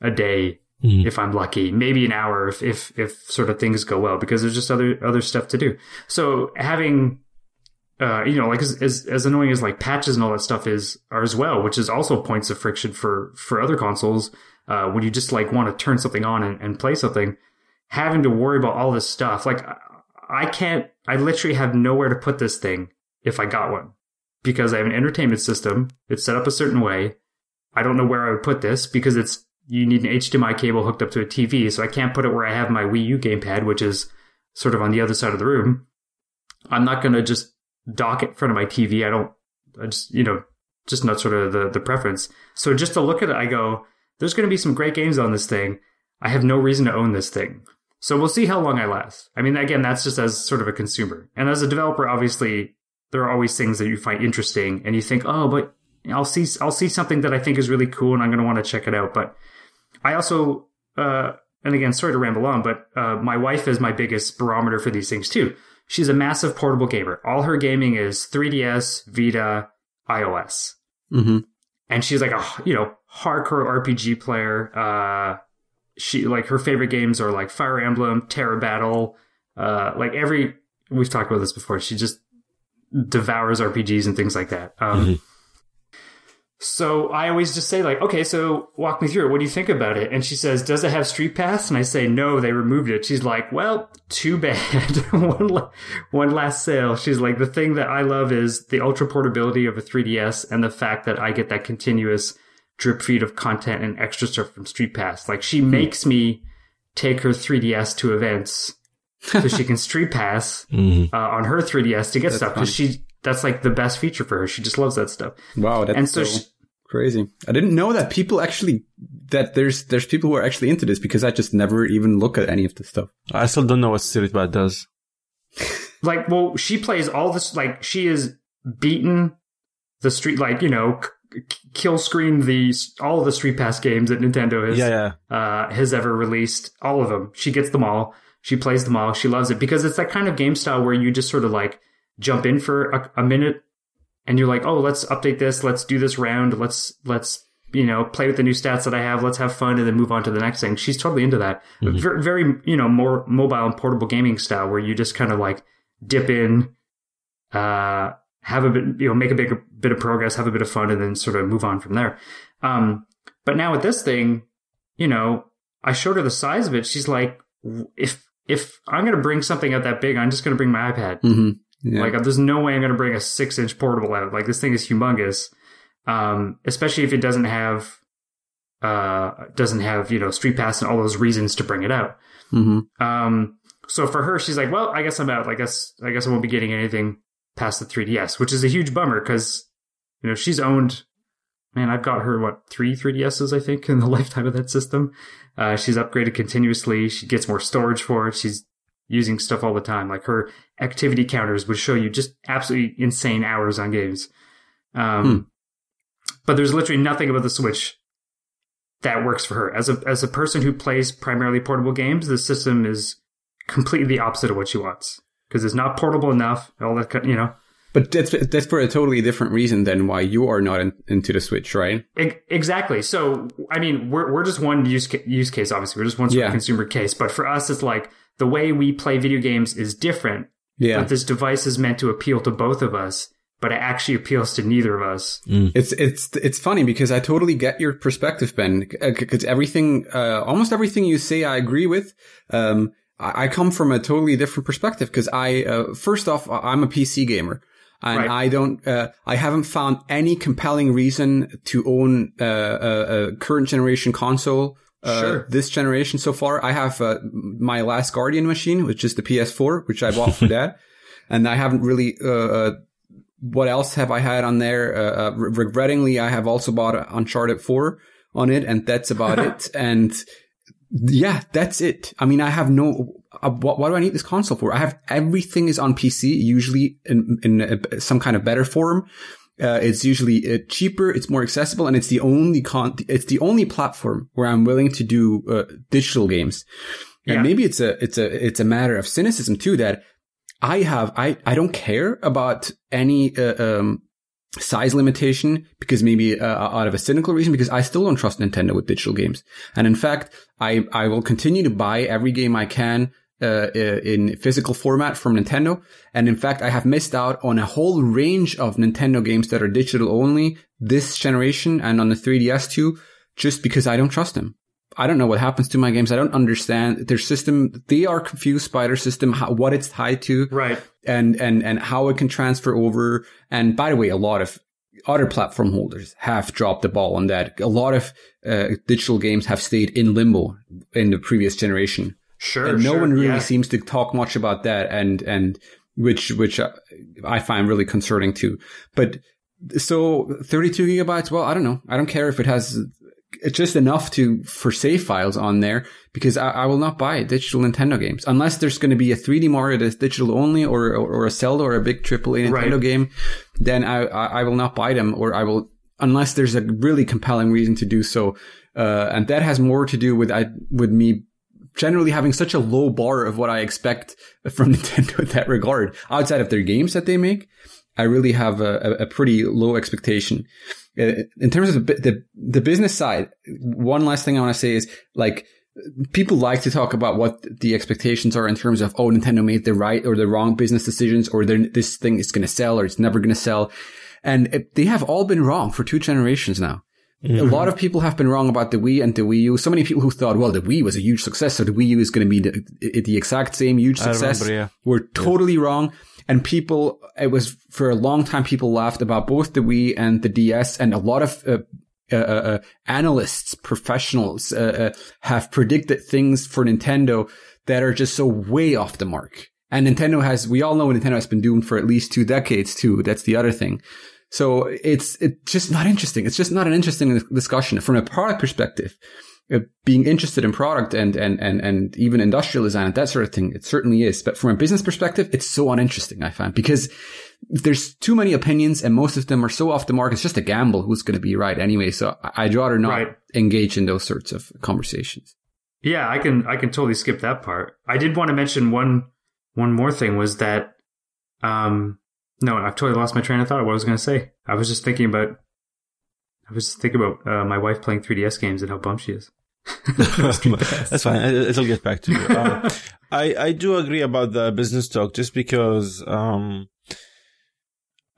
a day Mm. if I'm lucky, maybe an hour if if if sort of things go well because there's just other other stuff to do. So having uh, you know, like as, as as annoying as like patches and all that stuff is are as well, which is also points of friction for for other consoles. Uh, when you just like want to turn something on and, and play something, having to worry about all this stuff, like I- I can't, I literally have nowhere to put this thing if I got one because I have an entertainment system. It's set up a certain way. I don't know where I would put this because it's you need an HDMI cable hooked up to a TV, so I can't put it where I have my Wii U gamepad, which is sort of on the other side of the room. I'm not going to just dock it in front of my TV. I don't, I just, you know, just not sort of the, the preference. So just to look at it, I go, there's going to be some great games on this thing. I have no reason to own this thing. So we'll see how long I last. I mean, again, that's just as sort of a consumer. And as a developer, obviously, there are always things that you find interesting and you think, oh, but I'll see, I'll see something that I think is really cool and I'm going to want to check it out. But I also, uh, and again, sorry to ramble on, but uh, my wife is my biggest barometer for these things too. She's a massive portable gamer. All her gaming is 3DS, Vita, iOS, hmm and she's like a you know hardcore RPG player. Uh, she like her favorite games are like Fire Emblem, Terra Battle, uh, like every we've talked about this before. She just devours RPGs and things like that. Um, Mhm. So I always just say like, okay, so walk me through it. What do you think about it? And she says, does it have Street Pass? And I say, no, they removed it. She's like, well, too bad. one, la- one last sale. She's like, the thing that I love is the ultra portability of a 3DS and the fact that I get that continuous drip feed of content and extra stuff from Street Pass. Like she makes me take her 3DS to events so she can Street Pass Mhm. uh, on her 3DS to get That's stuff because she that's like the best feature for her. She just loves that stuff. Wow, that's And so so she- crazy. I didn't know that people actually that there's there's people who are actually into this because I just never even look at any of this stuff. I still don't know what Street Pass does. like well she plays all this like she is beaten the street like you know k- k- kill screen the all of the street pass games that nintendo has Yeah, yeah. uh has ever released all of them she gets them all she plays them all she loves it because it's that kind of game style where you just sort of like jump in for a, a minute and you're like oh let's update this let's do this round let's let's you know play with the new stats that i have let's have fun and then move on to the next thing she's totally into that Mhm. very, very you know more mobile and portable gaming style where you just kind of like dip in uh have a bit, you know, make a big bit of progress, have a bit of fun, and then sort of move on from there. Um, but now with this thing, you know, I showed her the size of it. She's like, if if I'm going to bring something out that big, I'm just going to bring my iPad. Mm-hmm. Yeah. Like, there's no way I'm going to bring a six inch portable out. Like, this thing is humongous. Um, especially if it doesn't have, uh, doesn't have, you know, Street Pass and all those reasons to bring it out. Mm-hmm. Um, so for her, she's like, well, I guess I'm out. I guess, I guess I won't be getting anything past the 3DS, which is a huge bummer because, you know, she's owned, man, I've got her, what, three 3DSs, I think, in the lifetime of that system. Uh, she's upgraded continuously. She gets more storage for it. She's using stuff all the time. Like her activity counters would show you just absolutely insane hours on games. Um, Hmm. but there's literally nothing about the Switch that works for her. As a as a person who plays primarily portable games, the system is completely the opposite of what she wants because it's not portable enough. All that kind- you know. But that's that's for a totally different reason than why you are not in, into the Switch, right? E- Exactly. So, I mean, we're we're just one use ca- use case. Obviously, we're just one sort Yeah. of consumer case. But for us, it's like the way we play video games is different. Yeah. But this device is meant to appeal to both of us, but it actually appeals to neither of us. It's it's it's funny because I totally get your perspective, Ben. Because everything, uh, almost everything you say, I agree with. Um, I, I come from a totally different perspective because I, uh, first off, I'm a PC gamer. And Right. I don't, uh, I haven't found any compelling reason to own uh, a, a current generation console. Uh, Sure. This generation so far, I have uh, my last Guardian machine, which is the PS4, which I bought for that, and I haven't really uh, uh, what else have I had on there? Uh, uh, re- regrettingly, I have also bought Uncharted 4 on it, and that's about it. And yeah, that's it. I mean, I have no. Uh, what, what do I need this console for? I have everything is on PC, usually in in a, some kind of better form. Uh, it's usually uh, cheaper, it's more accessible, and it's the only con. It's the only platform where I'm willing to do uh, digital games. And Yeah. maybe it's a it's a it's a matter of cynicism too that I have I I don't care about any uh, um size limitation because maybe uh, out of a cynical reason because I still don't trust Nintendo with digital games. And in fact, I I will continue to buy every game I can uh, in physical format from Nintendo. And in fact, I have missed out on a whole range of Nintendo games that are digital only this generation and on the 3DS too, just because I don't trust them. I don't know what happens to my games. I don't understand their system. They are confused by their system, how, what it's tied to Right. and and and how it can transfer over. And by the way, a lot of other platform holders have dropped the ball on that. A lot of uh, digital games have stayed in limbo in the previous generation, Sure. and no sure, one really yeah. seems to talk much about that. And and which which I find really concerning too. But so 32 gigabytes. Well, I don't know. I don't care if it has. It's just enough to for save files on there because I, I will not buy digital Nintendo games unless there's going to be a 3D Mario that's digital only or, or or a Zelda or a big AAA Nintendo Right. game. Then I, I I will not buy them or I will unless there's a really compelling reason to do so. Uh, and that has more to do with I with me generally having such a low bar of what I expect from Nintendo in that regard. Outside of their games that they make, I really have a, a, pretty low expectation. Uh, in terms of the, the the business side, one last thing I want to say is like people like to talk about what the expectations are in terms of oh Nintendo made the right or the wrong business decisions or this thing is going to sell or it's never going to sell, and it, they have all been wrong for two generations now. A lot of people have been wrong about the Wii and the Wii U. So many people who thought, well, the Wii was a huge success, so the Wii U is going to be the, the exact same huge success. remember, yeah. Were totally wrong. And people, it was for a long time, people laughed about both the Wii and the DS, and a lot of uh, uh, uh, analysts, professionals, uh, uh, have predicted things for Nintendo that are just so way off the mark. And Nintendo has, we all know Nintendo has been doomed for at least two decades too. That's the other thing. So it's, it's just not interesting. It's just not an interesting discussion from a product perspective. Uh, being interested in product and, and, and, and even industrial design and that sort of thing, it certainly is. But from a business perspective, it's so uninteresting, I find, because there's too many opinions and most of them are so off the mark. It's just a gamble who's going to be right anyway. So I'd rather not Right. engage in those sorts of conversations. Yeah, I can I can totally skip that part. I did want to mention one one more thing was that um no, I've totally lost my train of thought. What I was going to say. I was just thinking about I was just thinking about uh, my wife playing 3DS games and how bummed she is. That's fine. It'll get back to you. Um, I I do agree about the business talk, just because um,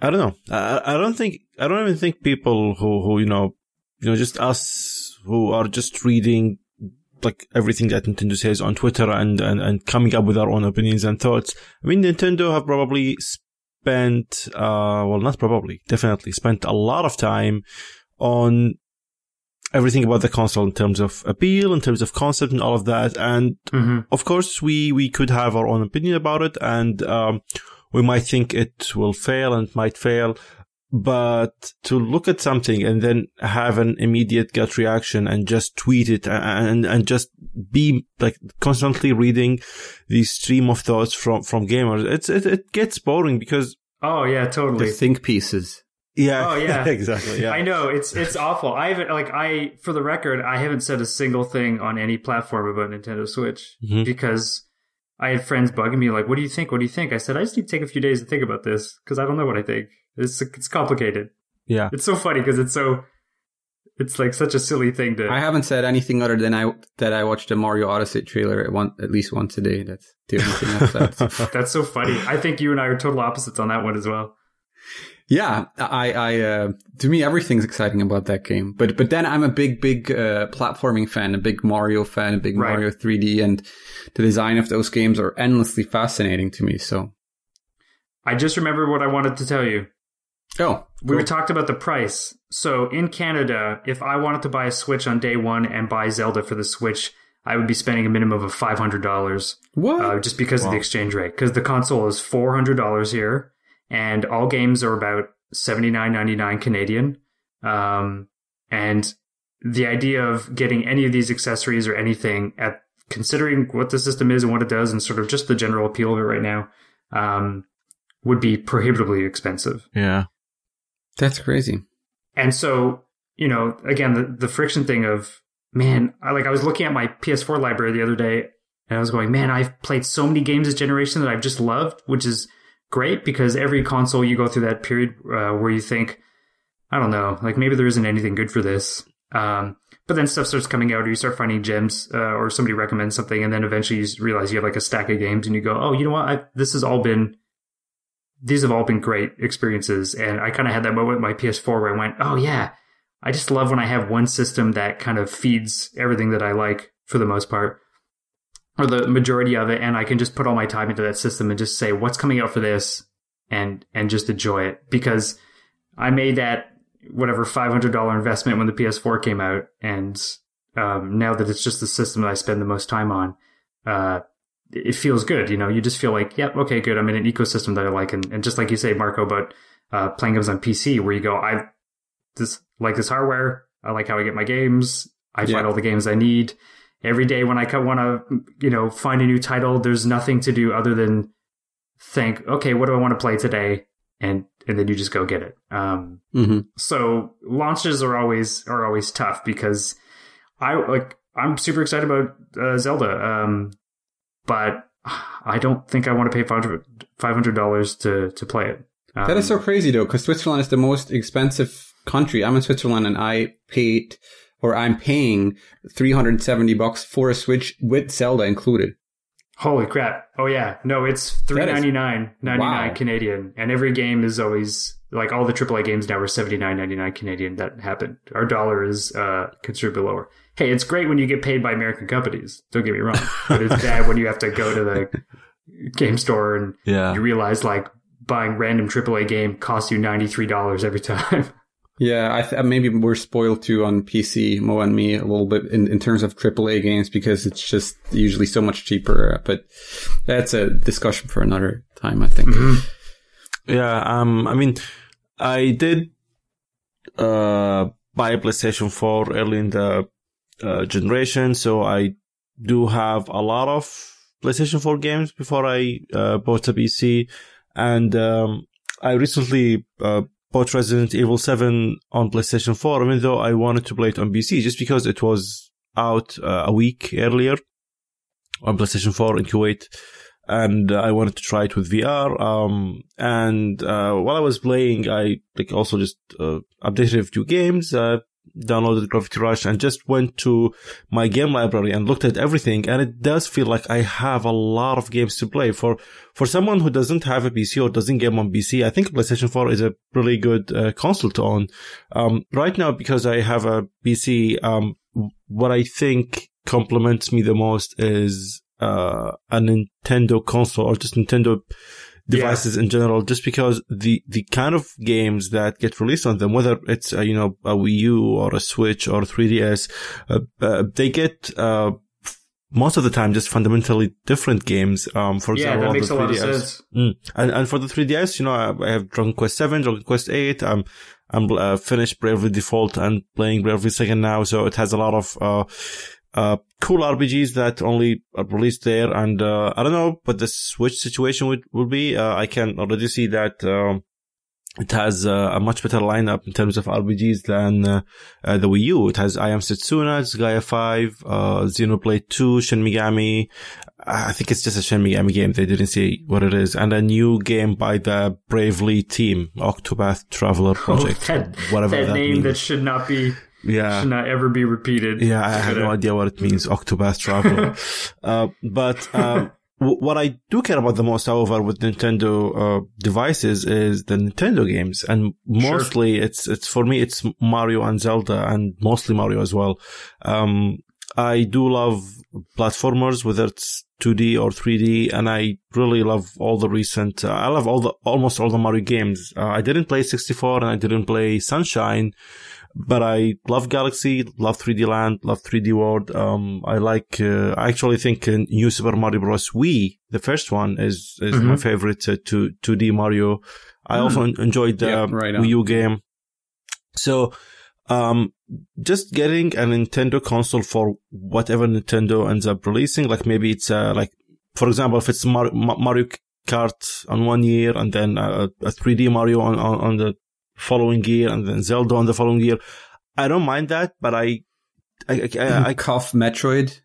I don't know. I, I don't think I don't even think people who who you know you know just us who are just reading like everything that Nintendo says on Twitter and, and, and coming up with our own opinions and thoughts. I mean, Nintendo have probably spent, uh, well, not probably, definitely spent a lot of time on everything about the console in terms of appeal, in terms of concept and all of that. And Mhm. of course, we, we could have our own opinion about it and, um, we might think it will fail and might fail. But to look at something and then have an immediate gut reaction and just tweet it and, and just be like constantly reading the stream of thoughts from, from gamers, it's, it, it gets boring because, Oh yeah, The totally. think pieces. yeah. Oh, yeah. exactly. Yeah. I know it's it's awful. I haven't like I for the record I haven't said a single thing on any platform about Nintendo Switch Mhm. because I had friends bugging me like, "What do you think? What do you think?" I said, "I just need to take a few days to think about this because I don't know what I think. It's it's complicated. Yeah. It's so funny because it's so it's like such a silly thing to. I haven't said anything other than I that I watched the Mario Odyssey trailer at, one, at least once a day. That's the only thing I've said. That's so funny. I think you and I are total opposites on that one as well. Yeah, I, I, uh, to me, everything's exciting about that game. But, but then I'm a big, big, uh, platforming fan, a big Mario fan, a big Right. Mario 3D, and the design of those games are endlessly fascinating to me. So, I just remember what I wanted to tell you. Oh, We cool. talked about the price. So in Canada, if I wanted to buy a Switch on day one and buy Zelda for the Switch, I would be spending a minimum of five hundred dollars, what? uh, just because of the exchange rate. Because the console is four hundred dollars here, and all games are about seventy nine ninety nine Canadian. Um, and the idea of getting any of these accessories or anything at considering what the system is and what it does, and sort of just the general appeal of it right now, um, would be prohibitively expensive. Yeah. That's crazy. And so, you know, again, the, the friction thing of, man, I like, I was looking at my PS4 library the other day and I was going, man, I've played so many games this generation that I've just loved, which is great because every console you go through that period uh, where you think, I don't know, like maybe there isn't anything good for this. Um, but then stuff starts coming out or you start finding gems uh, or somebody recommends something and then eventually you realize you have like a stack of games and you go, oh, you know what? I, this has all been these have all been great experiences. And I kind of had that moment with my PS4 where I went, oh yeah, I just love when I have one system that kind of feeds everything that I like for the most part, or the majority of it, and I can just put all my time into that system and just say what's coming out for this, and and just enjoy it because I made that whatever five hundred dollar investment when the PS4 came out, and um, now that it's just the system that I spend the most time on, uh, it feels good. You know, you just feel like, yep, okay, good. I'm in an ecosystem that I like, and, and just like you say, Marco, about uh, playing games on PC, where you go, I this like this hardware. I like how I get my games. I Yeah. find all the games I need every day. When I want to, you know, find a new title, there's nothing to do other than think, okay, what do I want to play today, and and then you just go get it. Um, hmm so launches are always are always tough because I like I'm super excited about uh, Zelda, um, but I don't think I want to pay five hundred dollars to to play it. Um, That is so crazy though, because Switzerland is the most expensive country. I'm in Switzerland and I paid, or I'm paying 370 bucks for a Switch with Zelda included. holy crap! Oh yeah, no, it's three ninety nine ninety nine Wow. Canadian, and every game is always like all the AAA games now are seventy nine ninety nine Canadian. That happened. Our dollar is uh, considerably lower. Hey, it's great when you get paid by American companies. Don't get me wrong, but it's bad when you have to go to the game store and Yeah. you realize like buying random AAA game costs you ninety three dollars every time. Yeah, I th- maybe we're spoiled too on PC, Mo and me, a little bit in, in terms of AAA games because it's just usually so much cheaper. But that's a discussion for another time, I think. Yeah, um, I mean, I did uh, buy a PlayStation 4 early in the uh, generation, so I do have a lot of PlayStation 4 games before I uh, bought a PC. And um, I recently uh, bought Resident Evil 7 on PlayStation 4, even though I wanted to play it on PC, just because it was out uh, a week earlier on PlayStation 4 in Kuwait and I wanted to try it with VR. Um, and uh, while I was playing, I like also just uh, updated a few games. Downloaded Gravity Rush and just went to my game library and looked at everything. And it does feel like I have a lot of games to play for, for someone who doesn't have a PC or doesn't game on PC. I think PlayStation 4 is a really good uh, console to own. Um, right now, because I have a PC, um, what I think complements me the most is, uh, a Nintendo console or just Nintendo devices yeah. in general, just because the, the kind of games that get released on them, whether it's, uh, you know, a Wii U or a Switch or a 3DS, uh, uh, they get, uh, most of the time just fundamentally different games. Um, for yeah, example, that makes the 3DS. a lot of sense. Mm. And, and for the 3DS, you know, I, I have Dragon Quest 7, Dragon Quest 8. I'm, I'm uh, finished Bravely Default and playing Bravely Second now. So it has a lot of, uh, uh, cool RPGs that only are released there. And, uh, I don't know what the Switch situation would, will be. Uh, I can already see that, um, it has uh, a much better lineup in terms of RPGs than uh, uh, the Wii U. It has I Am Setsuna, Disgaea 5, uh, Xenoblade 2, Shin Megami. I think it's just a Shin Megami game. They didn't say what it is. And a new game by the Bravely team, Octopath Traveler Project. Oh, that, whatever that, that name means. that should not be yeah. Should not ever be repeated. Yeah, I have no idea what it means, Octopath Traveler. uh, but, um, what I do care about the most, however, with Nintendo uh, devices is the Nintendo games, and mostly sure. it's it's for me it's Mario and Zelda, and mostly Mario as well. Um, I do love platformers, whether it's 2D or 3D, and I really love all the recent. Uh, I love all the almost all the Mario games. Uh, I didn't play 64, and I didn't play Sunshine but I love Galaxy, love 3D Land, love 3D World. Um, I like, uh, I actually think uh, New Super Mario Bros. Wii, the first one is, is mm-hmm. my favorite uh, 2, 2D Mario. I mm. also enjoyed the yeah, right Wii U game. So, um, just getting a Nintendo console for whatever Nintendo ends up releasing, like maybe it's, uh, like, for example, if it's Mario, Mario Kart on one year and then a, a 3D Mario on, on, on the following year and then Zelda on the following year. I don't mind that, but I, I, I, I, I cough Metroid.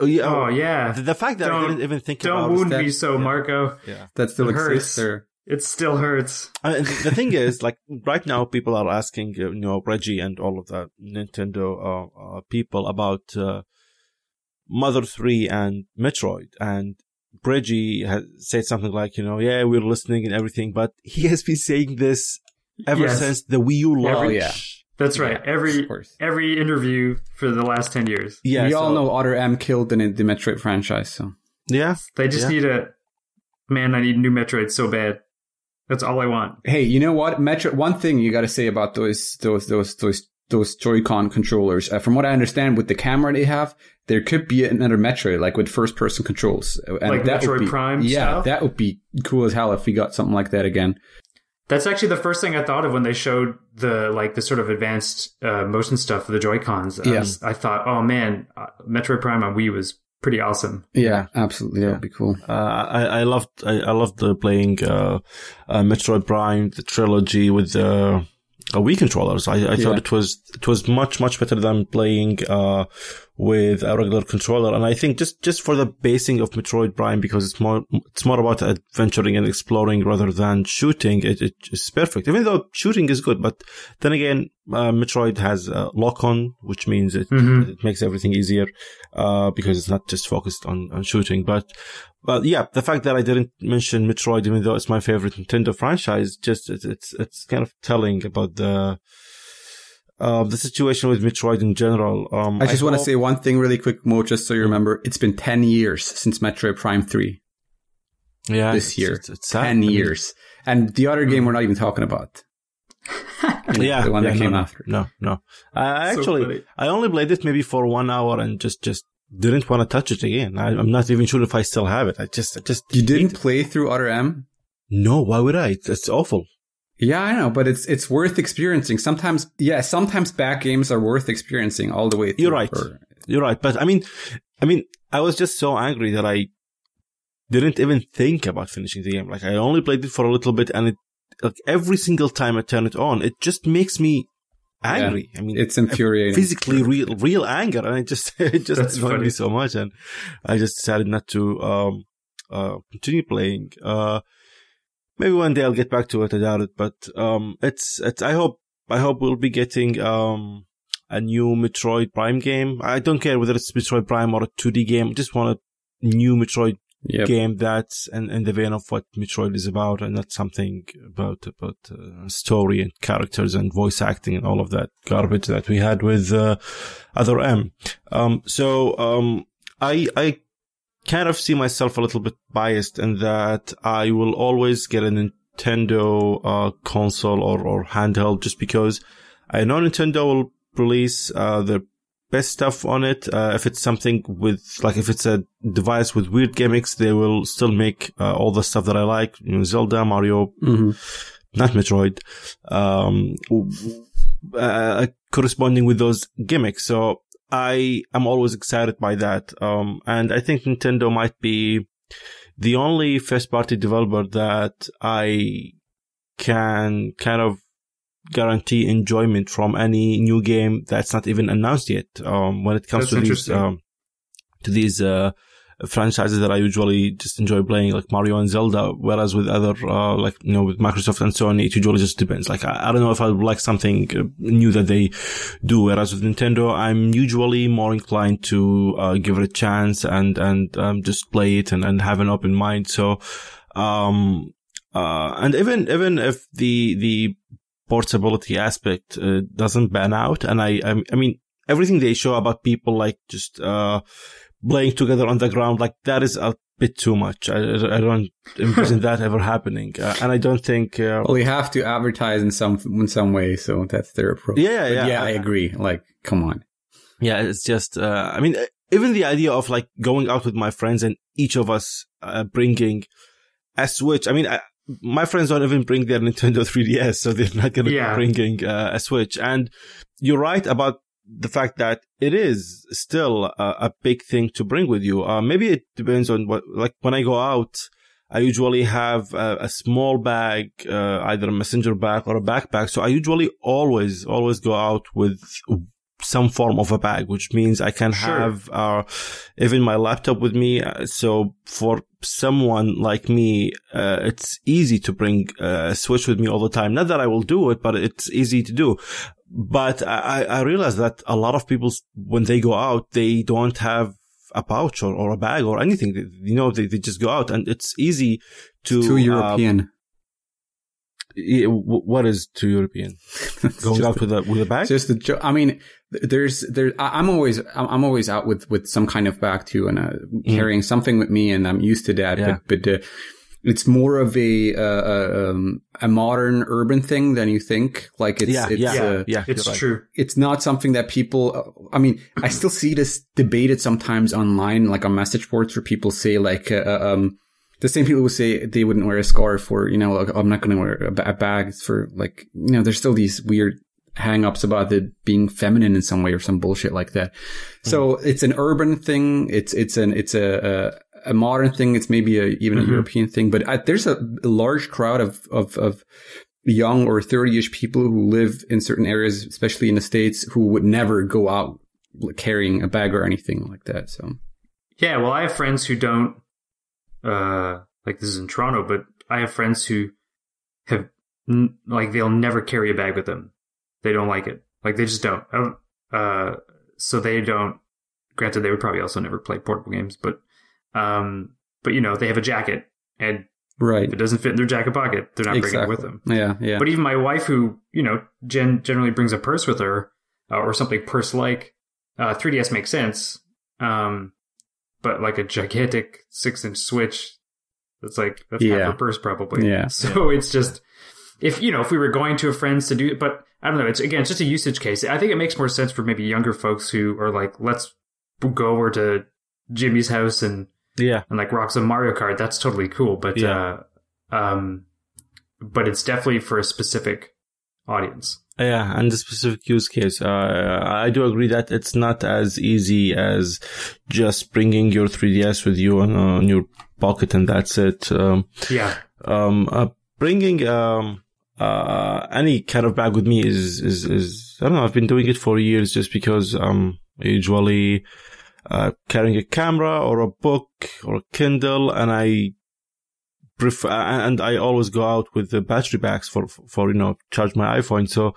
Oh yeah, oh, yeah. The, the fact that don't, I didn't even think about it. don't wound that, me so, yeah. Marco. Yeah, that still it exists. Hurts. It still hurts. I mean, the thing is, like right now, people are asking, you know, Reggie and all of the Nintendo uh, uh, people about uh, Mother Three and Metroid, and Reggie has said something like, you know, yeah, we're listening and everything, but he has been saying this ever yes. since the Wii U launch. Every, yeah. That's right. Yeah, every every interview for the last ten years. Yeah, we so, all know Other M killed in the Metroid franchise. So yeah, they just yeah. need a man. I need new Metroid so bad. That's all I want. Hey, you know what? Metro. One thing you got to say about those those those those those Joy-Con controllers. Uh, from what I understand, with the camera they have, there could be another Metroid, like with first-person controls. And like that Metroid be, Prime. Yeah, style? that would be cool as hell if we got something like that again. That's actually the first thing I thought of when they showed the like the sort of advanced uh, motion stuff for the Joy Cons. Yeah. I thought, oh man, uh, Metroid Prime on Wii was pretty awesome. Yeah, absolutely. That would be cool. Uh, I, I loved I, I loved playing uh, uh, Metroid Prime, the trilogy with the uh, Wii controllers. I, I yeah. thought it was it was much much better than playing uh, with a regular controller. And I think just, just for the basing of Metroid Prime, because it's more, it's more about adventuring and exploring rather than shooting, it, it's perfect. Even though shooting is good, but then again, uh, Metroid has a lock on, which means it, mm-hmm. it makes everything easier, uh, because it's not just focused on, on shooting. But, but yeah, the fact that I didn't mention Metroid, even though it's my favorite Nintendo franchise, just, it's, it's, it's kind of telling about the, uh, the situation with Metroid in general. Um, I just want to say one thing really quick, Mo, just so you remember. It's been 10 years since Metroid Prime 3. Yeah. This year. It's, it's 10 years. And the other game we're not even talking about. yeah. The one yeah, that came no, after. No, no. I so actually, funny. I only played it maybe for one hour and just, just didn't want to touch it again. I, am not even sure if I still have it. I just, I just. You didn't play through Other M? No, why would I? It's awful. Yeah, I know, but it's it's worth experiencing. Sometimes, yeah, sometimes bad games are worth experiencing all the way. Through. You're right. Or, You're right. But I mean, I mean, I was just so angry that I didn't even think about finishing the game. Like I only played it for a little bit, and it like every single time I turn it on, it just makes me angry. Yeah, I mean, it's infuriating. Physically, real, real anger, and it just it just That's annoyed funny. me so much, and I just decided not to um uh continue playing. Uh maybe one day I'll get back to it. I doubt it, but um, it's it's. I hope I hope we'll be getting um a new Metroid Prime game. I don't care whether it's Metroid Prime or a 2D game. I just want a new Metroid yep. game that's in, in the vein of what Metroid is about and not something about, about uh, story and characters and voice acting and all of that garbage that we had with, uh, Other M. Um, so, um, I, I kind of see myself a little bit biased in that I will always get a Nintendo, uh, console or, or handheld just because I know Nintendo will release, uh, the best stuff on it. Uh, if it's something with, like, if it's a device with weird gimmicks, they will still make uh, all the stuff that I like, you know, Zelda, Mario, mm-hmm. not Metroid, um, uh, corresponding with those gimmicks. So I am always excited by that. Um, and I think Nintendo might be the only first party developer that I can kind of guarantee enjoyment from any new game that's not even announced yet. Um, when it comes that's to these, um, to these, uh, franchises that I usually just enjoy playing, like Mario and Zelda. Whereas with other, uh, like, you know, with Microsoft and Sony, it usually just depends. Like, I, I don't know if I would like something uh, new that they do. Whereas with Nintendo, I'm usually more inclined to, uh, give it a chance and, and, um, just play it and, and have an open mind. So, um, uh, and even, even if the, the portability aspect uh, doesn't ban out. And I, I, I, mean, everything they show about people like just uh, playing together on the ground, like that is a bit too much. I, I don't envision that ever happening, uh, and I don't think. Uh, well, you have to advertise in some in some way, so that's their approach. Yeah, yeah, yeah. I agree. Like, come on. Yeah, it's just. Uh, I mean, even the idea of like going out with my friends and each of us uh, bringing a Switch. I mean, I, my friends don't even bring their Nintendo 3DS, so they're not going to yeah. be bringing uh, a Switch. And you're right about the fact that it is still a, a big thing to bring with you. Uh, maybe it depends on what, like when I go out, I usually have a, a small bag, uh, either a messenger bag or a backpack. So I usually always, always go out with some form of a bag, which means I can sure. have uh, even my laptop with me. Uh, so for someone like me, uh, it's easy to bring uh, a Switch with me all the time. Not that I will do it, but it's easy to do. But I, I realize that a lot of people, when they go out, they don't have a pouch or, or a bag or anything. You know, they, they just go out and it's easy to. Too European what is too European? Going out with a with a bag? Just the. I mean, there's there. I'm always I'm always out with with some kind of bag too, and uh, mm. carrying something with me, and I'm used to that. Yeah. But but uh, it's more of a uh, um, a modern urban thing than you think. Like it's yeah it's, yeah, uh, yeah it's right. true. It's not something that people. Uh, I mean, I still see this debated sometimes online, like on message boards, where people say like. Uh, um, the same people who say they wouldn't wear a scarf or, you know, like, I'm not going to wear a, a bag for like, you know, there's still these weird hang-ups about it being feminine in some way or some bullshit like that. Mm-hmm. So it's an urban thing. It's, it's an, it's a, a, modern thing. It's maybe a, even mm-hmm. a European thing, but I, there's a, a, large crowd of, of, of young or 30ish people who live in certain areas, especially in the States, who would never go out carrying a bag or anything like that. So. Yeah. Well, I have friends who don't uh, like this is in Toronto, but I have friends who have n- like they'll never carry a bag with them. They don't like it. Like they just don't. don't uh, so they don't. Granted, they would probably also never play portable games, but um, but you know they have a jacket, and right, if it doesn't fit in their jacket pocket, they're not exactly. bringing it with them. Yeah, yeah. But even my wife, who you know gen- generally brings a purse with her uh, or something purse like, uh, 3ds makes sense. Um, but like a gigantic six inch switch that's like that's yeah. half a purse probably. Yeah. So it's just if you know if we were going to a friend's to do it, but I don't know. It's again it's just a usage case. I think it makes more sense for maybe younger folks who are like, let's go over to Jimmy's house and yeah and like rocks some Mario Kart. That's totally cool. But yeah. uh, um, but it's definitely for a specific audience. Yeah, and the specific use case, uh, I do agree that it's not as easy as just bringing your 3DS with you on, on your pocket and that's it. Um, yeah. Um, uh, bringing, um, uh, any kind of bag with me is, is, is, I don't know, I've been doing it for years just because, um, usually, uh, carrying a camera or a book or a Kindle and I prefer, and I always go out with the battery bags for, for, you know, charge my iPhone. So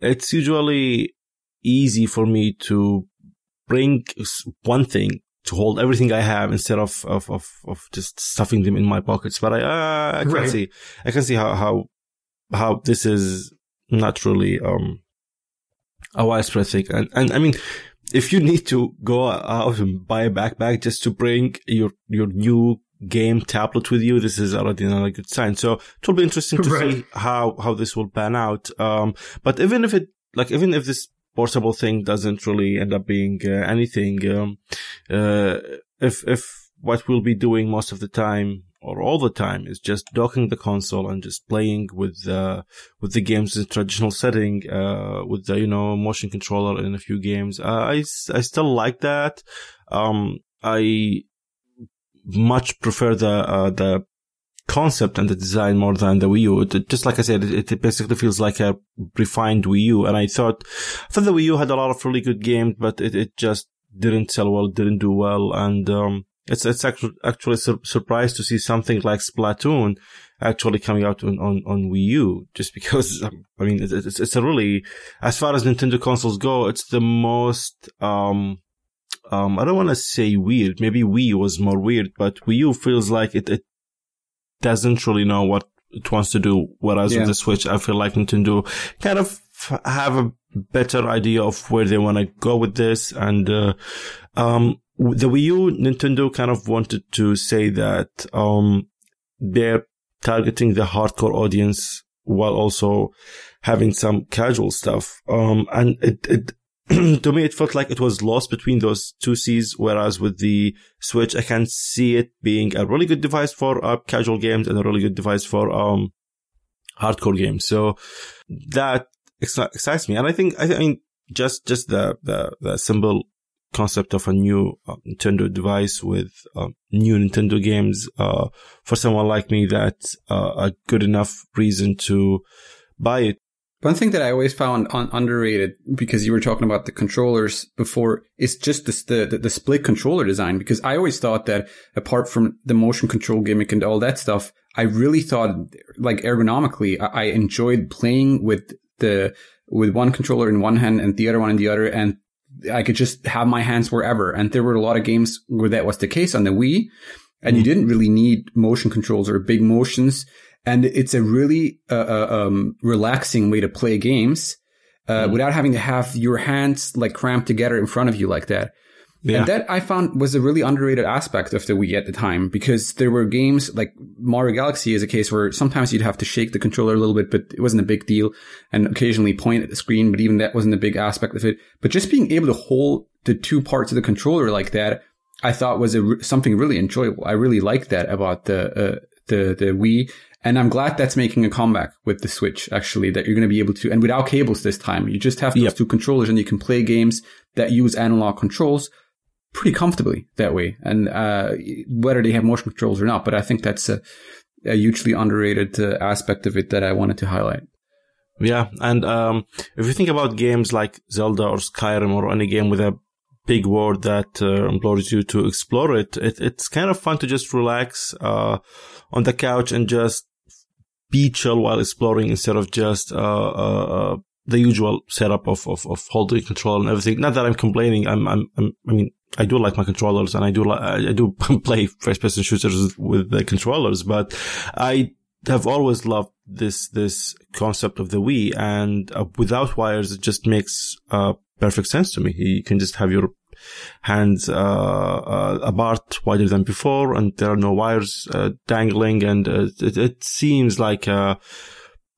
it's usually easy for me to bring one thing to hold everything I have instead of, of, of, of just stuffing them in my pockets. But I, uh, I can right. see, I can see how, how, how this is not really, um, a widespread thing. And, and I mean, if you need to go out and buy a backpack just to bring your, your new game tablet with you, this is already not a good sign. So it will be interesting to right. see how, how this will pan out. Um, but even if it, like, even if this portable thing doesn't really end up being uh, anything, um, uh, if, if what we'll be doing most of the time or all the time is just docking the console and just playing with uh, with the games in traditional setting uh, with the you know motion controller in a few games. Uh, I I still like that. Um, I much prefer the uh, the concept and the design more than the Wii U. It, just like I said, it, it, basically feels like a refined Wii U. And I thought, I thought the Wii U had a lot of really good games, but it, it just didn't sell well, didn't do well. And, um, it's, it's actually, actually sur- surprised to see something like Splatoon actually coming out on, on, on Wii U, just because, I mean, it's, it's a really, as far as Nintendo consoles go, it's the most, um, um, I don't want to say weird. Maybe Wii was more weird, but Wii U feels like it, it doesn't really know what it wants to do. Whereas yeah. with the Switch, I feel like Nintendo kind of have a better idea of where they want to go with this. And, uh, um, the Wii U, Nintendo kind of wanted to say that, um, they're targeting the hardcore audience while also having some casual stuff. Um, and it, it, to me, it felt like it was lost between those two C's. Whereas with the Switch, I can see it being a really good device for uh, casual games and a really good device for um, hardcore games. So that excites me. And I think, I, th- I mean, just, just the, the, the simple concept of a new uh, Nintendo device with uh, new Nintendo games, uh, for someone like me, that's uh, a good enough reason to buy it. One thing that I always found un- underrated because you were talking about the controllers before is just the, the, the split controller design. Because I always thought that apart from the motion control gimmick and all that stuff, I really thought like ergonomically, I, I enjoyed playing with the with one controller in one hand and the other one in the other, and I could just have my hands wherever. And there were a lot of games where that was the case on the Wii, and you mm. didn't really need motion controls or big motions and it's a really uh, uh, um, relaxing way to play games uh, mm. without having to have your hands like cramped together in front of you like that. Yeah. And that I found was a really underrated aspect of the Wii at the time because there were games like Mario Galaxy is a case where sometimes you'd have to shake the controller a little bit, but it wasn't a big deal and occasionally point at the screen, but even that wasn't a big aspect of it. But just being able to hold the two parts of the controller like that, I thought was a, something really enjoyable. I really liked that about the, uh, the, the Wii. And I'm glad that's making a comeback with the Switch, actually, that you're going to be able to, and without cables this time, you just have those yep. two controllers and you can play games that use analog controls pretty comfortably that way. And, uh, whether they have motion controls or not, but I think that's a, a hugely underrated uh, aspect of it that I wanted to highlight. Yeah. And, um, if you think about games like Zelda or Skyrim or any game with a big world that uh, implores you to explore it, it, it's kind of fun to just relax, uh, on the couch and just be chill while exploring instead of just uh, uh, uh, the usual setup of, of, of holding control and everything. Not that I'm complaining. I'm, I'm, I'm i mean, I do like my controllers and I do, li- I do play first person shooters with the controllers, but I have always loved this, this concept of the Wii and uh, without wires, it just makes, uh, perfect sense to me. You can just have your hands uh, uh, apart wider than before, and there are no wires uh, dangling, and it, it, seems like a,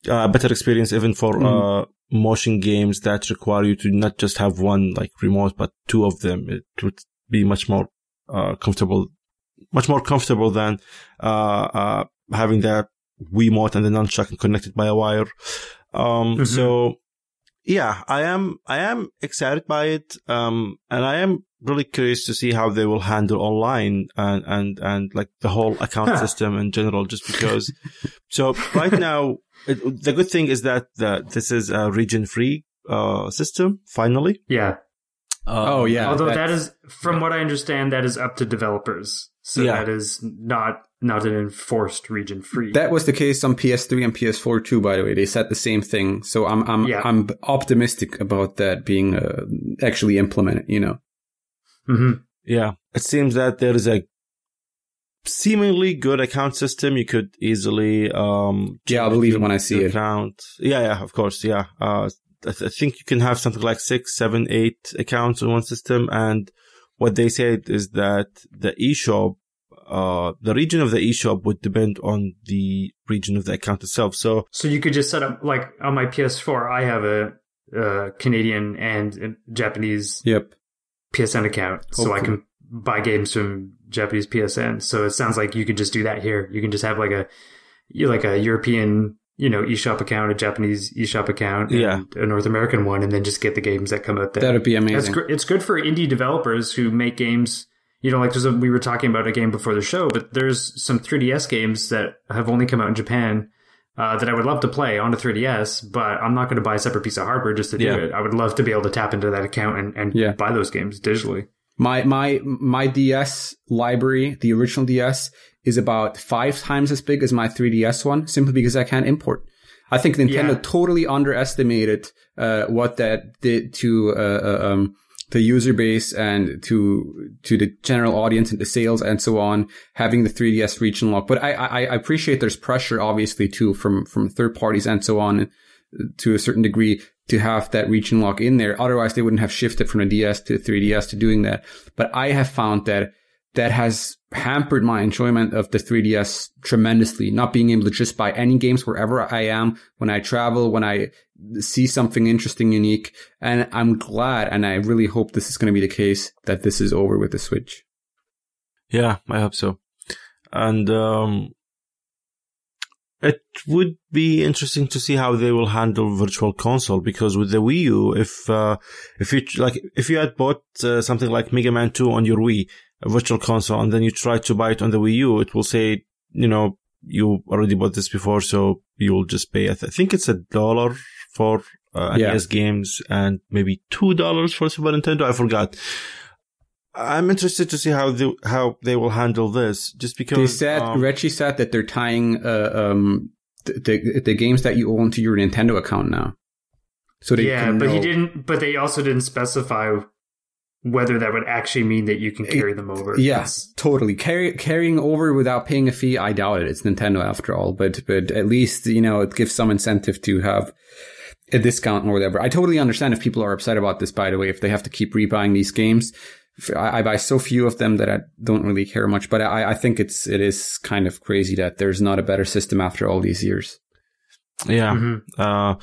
a, better experience even for mm. Motion games that require you to not just have one like remote, but two of them. It would be much more comfortable, much more comfortable than having that Wiimote and the nunchuck connected by a wire. Um, mm-hmm. so yeah, I am, I am excited by it. Um, and I am really curious to see how they will handle online and, and, and like the whole account system in general, just because. so right now, it, the good thing is that the, this is a region free, uh, system, finally. Yeah. Uh, oh yeah. Although that is, from what I understand, that is up to developers. So Yeah. that is not not an enforced region free. That was the case on PS3 and PS4 too. By the way, they said the same thing. So I'm I'm Yeah. I'm optimistic about that being uh, actually implemented. You know. hmm Yeah. It seems that there is a seemingly good account system. You could easily, um, Yeah, I'll believe it when I see it. Account. Yeah, yeah, of course. Yeah. Uh, I, th- I think you can have something like six, seven, eight accounts on one system. And what they said is that the eShop, uh, the region of the eShop would depend on the region of the account itself. So So you could just set up like on my PS4. I have a, uh Canadian and a Japanese Yep. PSN account, so I can buy games from Japanese PSN. So it sounds like you could just do that here. You can just have like a like a European, you know, eShop account, a Japanese eShop account, and Yeah. a North American one, and then just get the games that come out there. That'd be That's amazing. gr- it's good for indie developers who make games. You know, like there's a, we were talking about a game before the show, but there's some 3DS games that have only come out in Japan uh, that I would love to play on a 3DS, but I'm not going to buy a separate piece of hardware just to do Yeah. it. I would love to be able to tap into that account and, and Yeah. buy those games digitally. My my my DS library, the original DS, is about five times as big as my 3DS one, simply because I can't import. I think Nintendo Yeah. totally underestimated uh, what that did to uh, uh, um, the user base and to to the general audience and the sales and so on. Having the 3DS region lock, but I, I I appreciate there's pressure obviously too from from third parties and so on to a certain degree to have that region lock in there. Otherwise, they wouldn't have shifted from the DS to 3DS to doing that. But I have found that that has hampered my enjoyment of the 3DS tremendously. Not being able to just buy any games wherever I am, when I travel, when I see something interesting, unique. And I'm glad, and I really hope this is going to be the case, that this is over with the Switch. Yeah, I hope so. And um, it would be interesting to see how they will handle Virtual Console because with the Wii U, if uh, if you like, if you had bought uh, something like Mega Man Two on your Wii, a Virtual Console, and then you try to buy it on the Wii U, it will say, you know, you already bought this before, so you will just pay. I, th- I think it's a dollar for uh, Yeah. NES games and maybe two dollars for Super Nintendo. I forgot. I'm interested to see how they how they will handle this. Just because They said, um, Reggie said that they're tying uh, um, the, the, the games that you own to your Nintendo account now. So they yeah, can but he didn't. But they also didn't specify whether that would actually mean that you can carry them over. Yes, totally. Carry, carrying over without paying a fee, I doubt it. It's Nintendo after all, but but at least you know it gives some incentive to have a discount or whatever. I totally understand if people are upset about this. By the way, if they have to keep rebuying these games, I, I buy so few of them that I don't really care much. But I, I think it's it is kind of crazy that there's not a better system after all these years. yeah. Mhm. Uh,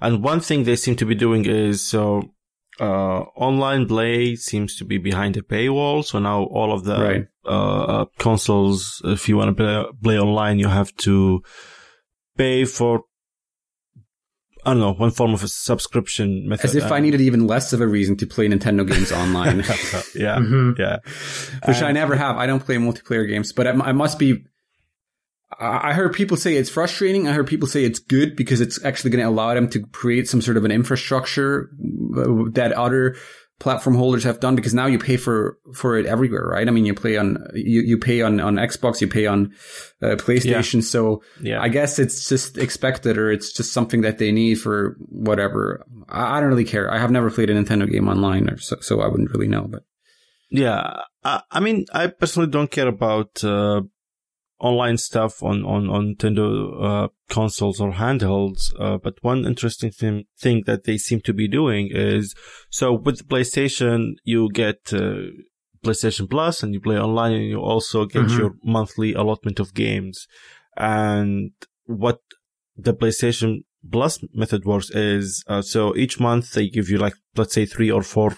and one thing they seem to be doing is so uh, online play seems to be behind a paywall. So now all of the Right. uh, uh, consoles, if you want to play, play online, you have to pay for. I don't know, one form of a subscription method. As if I needed even less of a reason to play Nintendo games online. yeah, Mhm. yeah. which I never have. I don't play multiplayer games, but I, I must be. I I heard people say it's frustrating. I heard people say it's good because it's actually going to allow them to create some sort of an infrastructure uh, that other platform holders have done. Because now you pay for for it everywhere, right? I mean, you play on you you pay on on Xbox, you pay on uh, PlayStation. So Yeah. I guess it's just expected, or it's just something that they need for whatever. I, I don't really care. I have never played a Nintendo game online, or so, so I wouldn't really know. But Yeah, I, I mean, I personally don't care about uh, online stuff on on on Nintendo uh, consoles or handhelds. Uh, but one interesting thing thing that they seem to be doing is so with the PlayStation, you get uh, PlayStation Plus, and you play online, and you also get Mhm. your monthly allotment of games. And what the PlayStation Plus method works is uh, so each month they give you like let's say three or four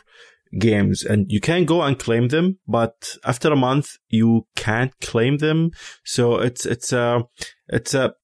games and you can go and claim them, but after a month you can't claim them. So it's, it's a, it's a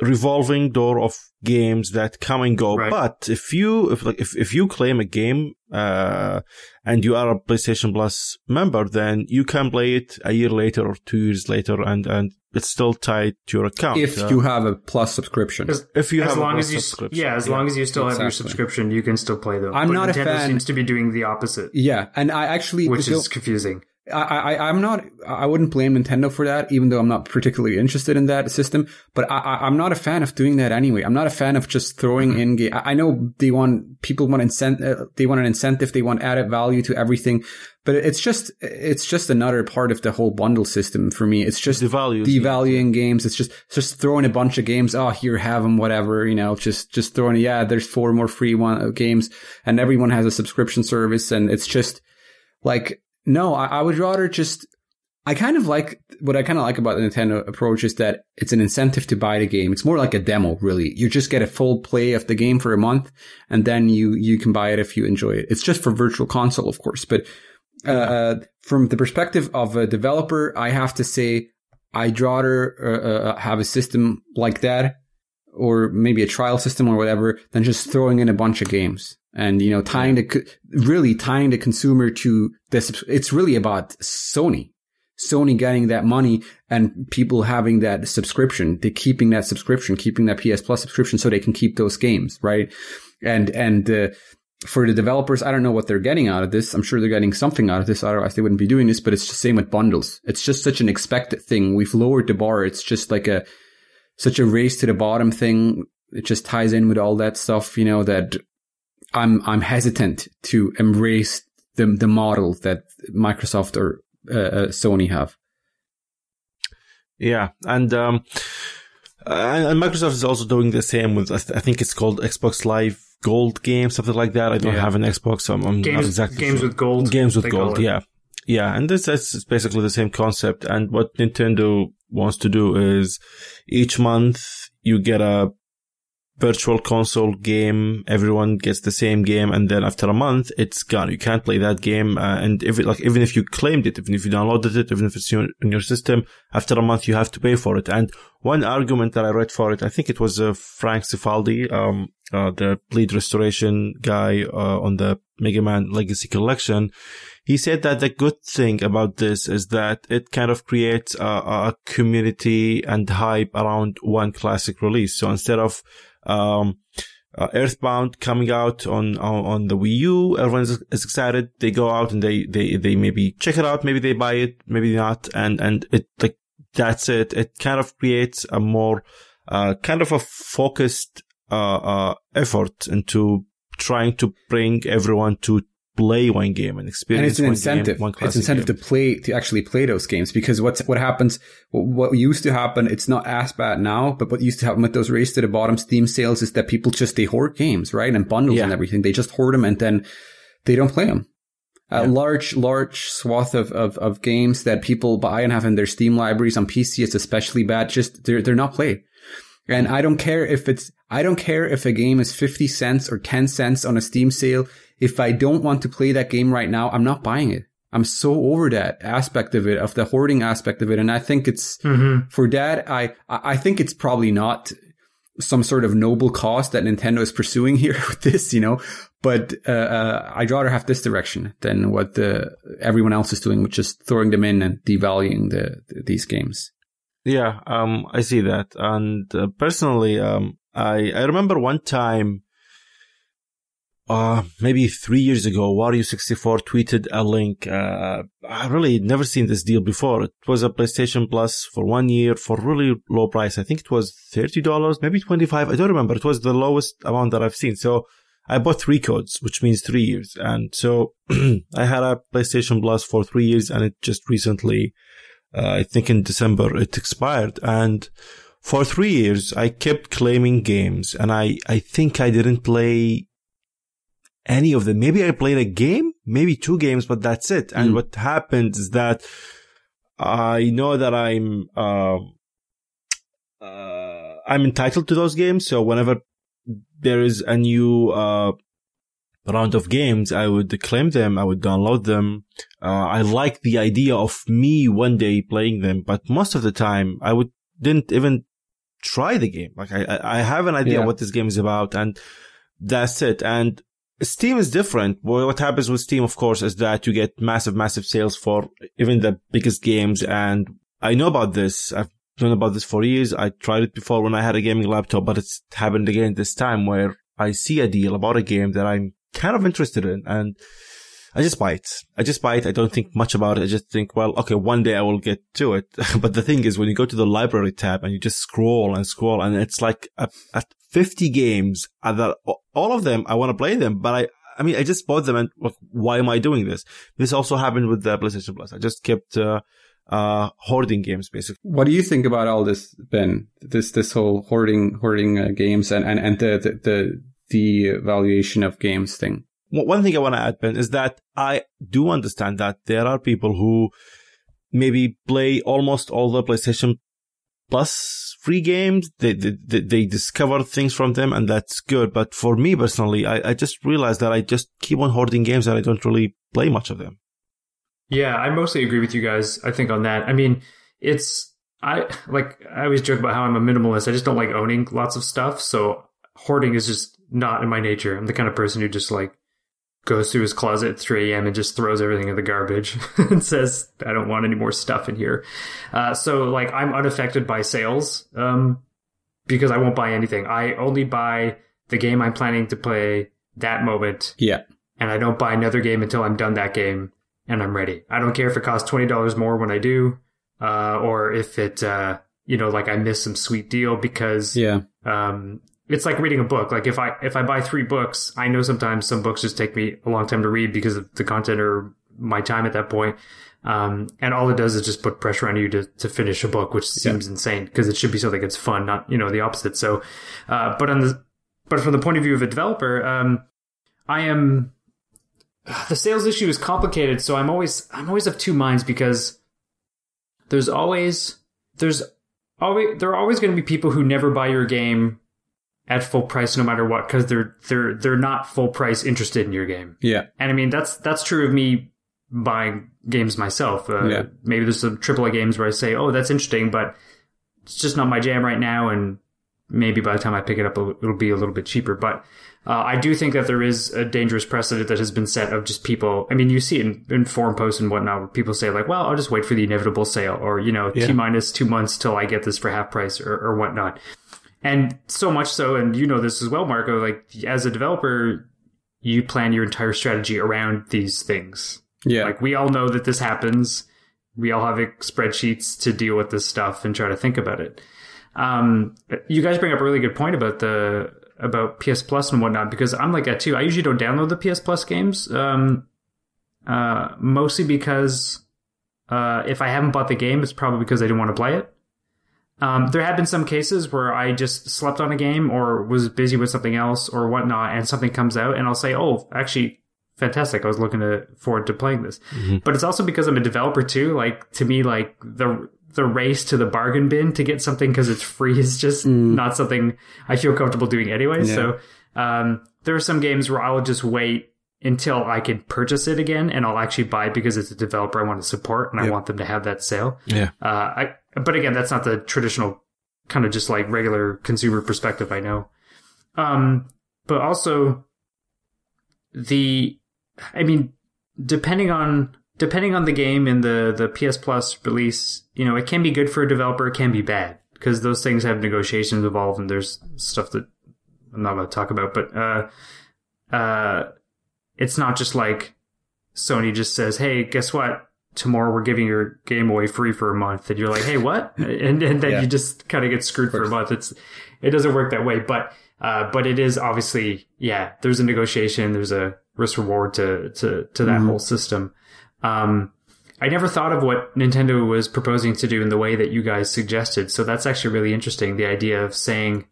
revolving door of games that come and go. Right. But if you, if like, if, if you claim a game, uh, and you are a PlayStation Plus member, then you can play it a year later or two years later and, and it's still tied to your account. if Uh, you have a Plus subscription, As, if you as have a long Plus as you, subscription. yeah, as long as you still have your subscription, you can still play them. I'm But not a fan- Seems to be doing the opposite, yeah, and I actually which is confusing. I, I, am not, I wouldn't blame Nintendo for that, even though I'm not particularly interested in that system. But I, am not a fan of doing that anyway. I'm not a fan of just throwing mm-hmm. in game. I know they want, people want incentive, uh, they want an incentive, they want added value to everything. But it's just, it's just another part of the whole bundle system for me. It's just devaluing, games. It's just, just throwing a bunch of games. Oh, here, have them, whatever, you know, just, just throwing, yeah, there's four more free one uh, games and everyone has a subscription service. And it's just like, no, I, I would rather just. I kind of like what I kind of like about the Nintendo approach is that it's an incentive to buy the game. It's more like a demo, really. You just get a full play of the game for a month, and then you you can buy it if you enjoy it. It's just for Virtual Console, of course, but uh, uh from the perspective of a developer, I have to say I'd rather uh, uh, have a system like that, or maybe a trial system or whatever, than just throwing in a bunch of games and you know tying the really tying the consumer to this it's really about sony. Sony getting that money and people having that subscription. They keeping that subscription keeping that ps plus subscription so they can keep those games right? And and uh, for the developers i don't know what they're getting out of this. I'm sure they're getting something out of this. Otherwise they wouldn't be doing this but it's the same with bundles. It's just such an expected thing. We've lowered the bar. It's just like a such a race to the bottom thing. It just ties in with all that stuff you know that I'm I'm hesitant to embrace the the model that Microsoft or uh, uh, Sony have. Yeah, and um, and Microsoft is also doing the same with I think it's called Xbox Live Gold game, something like that. I don't yeah. have an Xbox, so I'm, I'm games, not exactly games sure. with gold. Games with gold, yeah, yeah, and this is basically the same concept. And what Nintendo wants to do is each month you get a virtual console game, everyone gets the same game, and then after a month, it's gone. You can't play that game, uh, and if it, like even if you claimed it, even if you downloaded it, even if it's in your system, after a month you have to pay for it. And one argument that I read for it, I think it was uh, Frank Cifaldi, um, uh, the lead restoration guy uh, on the Mega Man Legacy Collection. He said that the good thing about this is that it kind of creates a, a community and hype around one classic release. So instead of um, uh, Earthbound coming out on, on, on the Wii U. Everyone's is excited. They go out and they they they maybe check it out. Maybe they buy it. Maybe not. And and it like that's it. It kind of creates a more uh, kind of a focused uh, uh, effort into trying to bring everyone to play one game and experience and it's an incentive. Game, it's incentive game. to play to actually play those games because what's what happens what used to happen it's not as bad now but what used to happen with those race to the bottom Steam sales is that people just they hoard games right and bundles yeah. and everything they just hoard them and then they don't play them. A yeah. large, large swath of, of, of games that people buy and have in their Steam libraries on PC is especially bad. Just they're they're not played. And I don't care if it's I don't care if a game is 50 cents or 10 cents on a Steam sale if I don't want to play that game right now, I'm not buying it. I'm so over that aspect of it, of the hoarding aspect of it. And I think it's mm-hmm. for that. I, I think it's probably not some sort of noble cause that Nintendo is pursuing here with this, you know, but, uh, uh, I'd rather have this direction than what the, everyone else is doing, which is throwing them in and devaluing the, the these games. Yeah. Um, I see that. And uh, personally, um, I, I remember one time, uh, maybe three years ago, Wario64 tweeted a link. Uh, I really never seen this deal before. It was a PlayStation Plus for one year for really low price. I think it was $30, maybe 25. I don't remember. It was the lowest amount that I've seen. So I bought three codes, which means three years. And so I had a PlayStation Plus for three years and it just recently, uh, I think in December, it expired. And for three years, I kept claiming games and I, I think I didn't play any of them. Maybe I played a game, maybe two games, but that's it. And mm. what happened is that I know that I'm, uh, uh, I'm entitled to those games. So whenever there is a new, uh, round of games, I would claim them. I would download them. Uh, I like the idea of me one day playing them, but most of the time I would didn't even try the game. Like I, I have an idea yeah. what this game is about and that's it. And Steam is different. What happens with Steam, of course, is that you get massive, massive sales for even the biggest games. And I know about this. I've known about this for years. I tried it before when I had a gaming laptop, but it's happened again this time where I see a deal about a game that I'm kind of interested in. And I just buy it. I just buy it. I don't think much about it. I just think, well, okay, one day I will get to it. but the thing is, when you go to the library tab and you just scroll and scroll, and it's like at, at 50 games that all of them, I want to play them, but I, I mean, I just bought them and why am I doing this? This also happened with the PlayStation Plus. I just kept, uh, uh, hoarding games basically. What do you think about all this, Ben? This, this whole hoarding, hoarding uh, games and, and, and the, the, the, the valuation of games thing? One thing I want to add, Ben, is that I do understand that there are people who maybe play almost all the PlayStation Plus free games. They, they, they discover things from them and that's good. But for me personally, I, I just realized that I just keep on hoarding games and I don't really play much of them. Yeah, I mostly agree with you guys. I think on that. I mean, it's, I like, I always joke about how I'm a minimalist. I just don't like owning lots of stuff. So hoarding is just not in my nature. I'm the kind of person who just like goes to his closet at 3 a.m. and just throws everything in the garbage and says, I don't want any more stuff in here. Uh, so like I'm unaffected by sales, um, because I won't buy anything. I only buy the game I'm planning to play that moment. Yeah. And I don't buy another game until I'm done that game and I'm ready. I don't care if it costs $20 more when I do, uh, or if it, uh, you know, like I miss some sweet deal because, yeah. um, it's like reading a book. Like if I if I buy three books, I know sometimes some books just take me a long time to read because of the content or my time at that point. Um, and all it does is just put pressure on you to, to finish a book, which seems yeah. insane because it should be something that's fun, not you know the opposite. So, uh, but on the but from the point of view of a developer, um, I am the sales issue is complicated. So I'm always I'm always of two minds because there's always there's always there are always going to be people who never buy your game at full price no matter what because they're they're they're not full price interested in your game. Yeah, and I mean that's that's true of me buying games myself. Uh, yeah. maybe there's some AAA games where I say, "Oh, that's interesting," but it's just not my jam right now, and maybe by the time I pick it up, it'll be a little bit cheaper. But uh, I do think that there is a dangerous precedent that has been set of just people. I mean, you see it in, in forum posts and whatnot where people say like, "Well, I'll just wait for the inevitable sale," or you know, yeah. t minus two months till I get this for half price, or, or whatnot. And so much so, and you know this as well, Marco, like as a developer, you plan your entire strategy around these things. Yeah. Like we all know that this happens. We all have spreadsheets to deal with this stuff and try to think about it. Um, you guys bring up a really good point about the about PS Plus and whatnot because I'm like that too. I usually don't download the PS Plus games, um, uh, mostly because uh, if I haven't bought the game, it's probably because I didn't want to play it. Um, there have been some cases where I just slept on a game or was busy with something else or whatnot, and something comes out, and I'll say, "Oh, actually, fantastic! I was looking to, forward to playing this." Mm-hmm. But it's also because I'm a developer too. Like to me, like the the race to the bargain bin to get something because it's free is just mm. not something I feel comfortable doing anyway. Yeah. So um, there are some games where I'll just wait until I can purchase it again, and I'll actually buy it because it's a developer I want to support and yep. I want them to have that sale. Yeah. Uh, I but again, that's not the traditional kind of just like regular consumer perspective. I know. Um, but also the, I mean, depending on depending on the game and the the PS Plus release, you know, it can be good for a developer, it can be bad because those things have negotiations involved, and there's stuff that I'm not going to talk about. But uh, uh, it's not just like Sony just says, "Hey, guess what? Tomorrow we're giving your game away free for a month and you're like hey what and, and then yeah. you just kind of get screwed for a month it's it doesn't work that way but uh, but it is obviously yeah there's a negotiation there's a risk reward to to to that mm whole system um I never thought of what Nintendo was proposing to do in the way that you guys suggested. So that's actually really interesting. The idea of saying,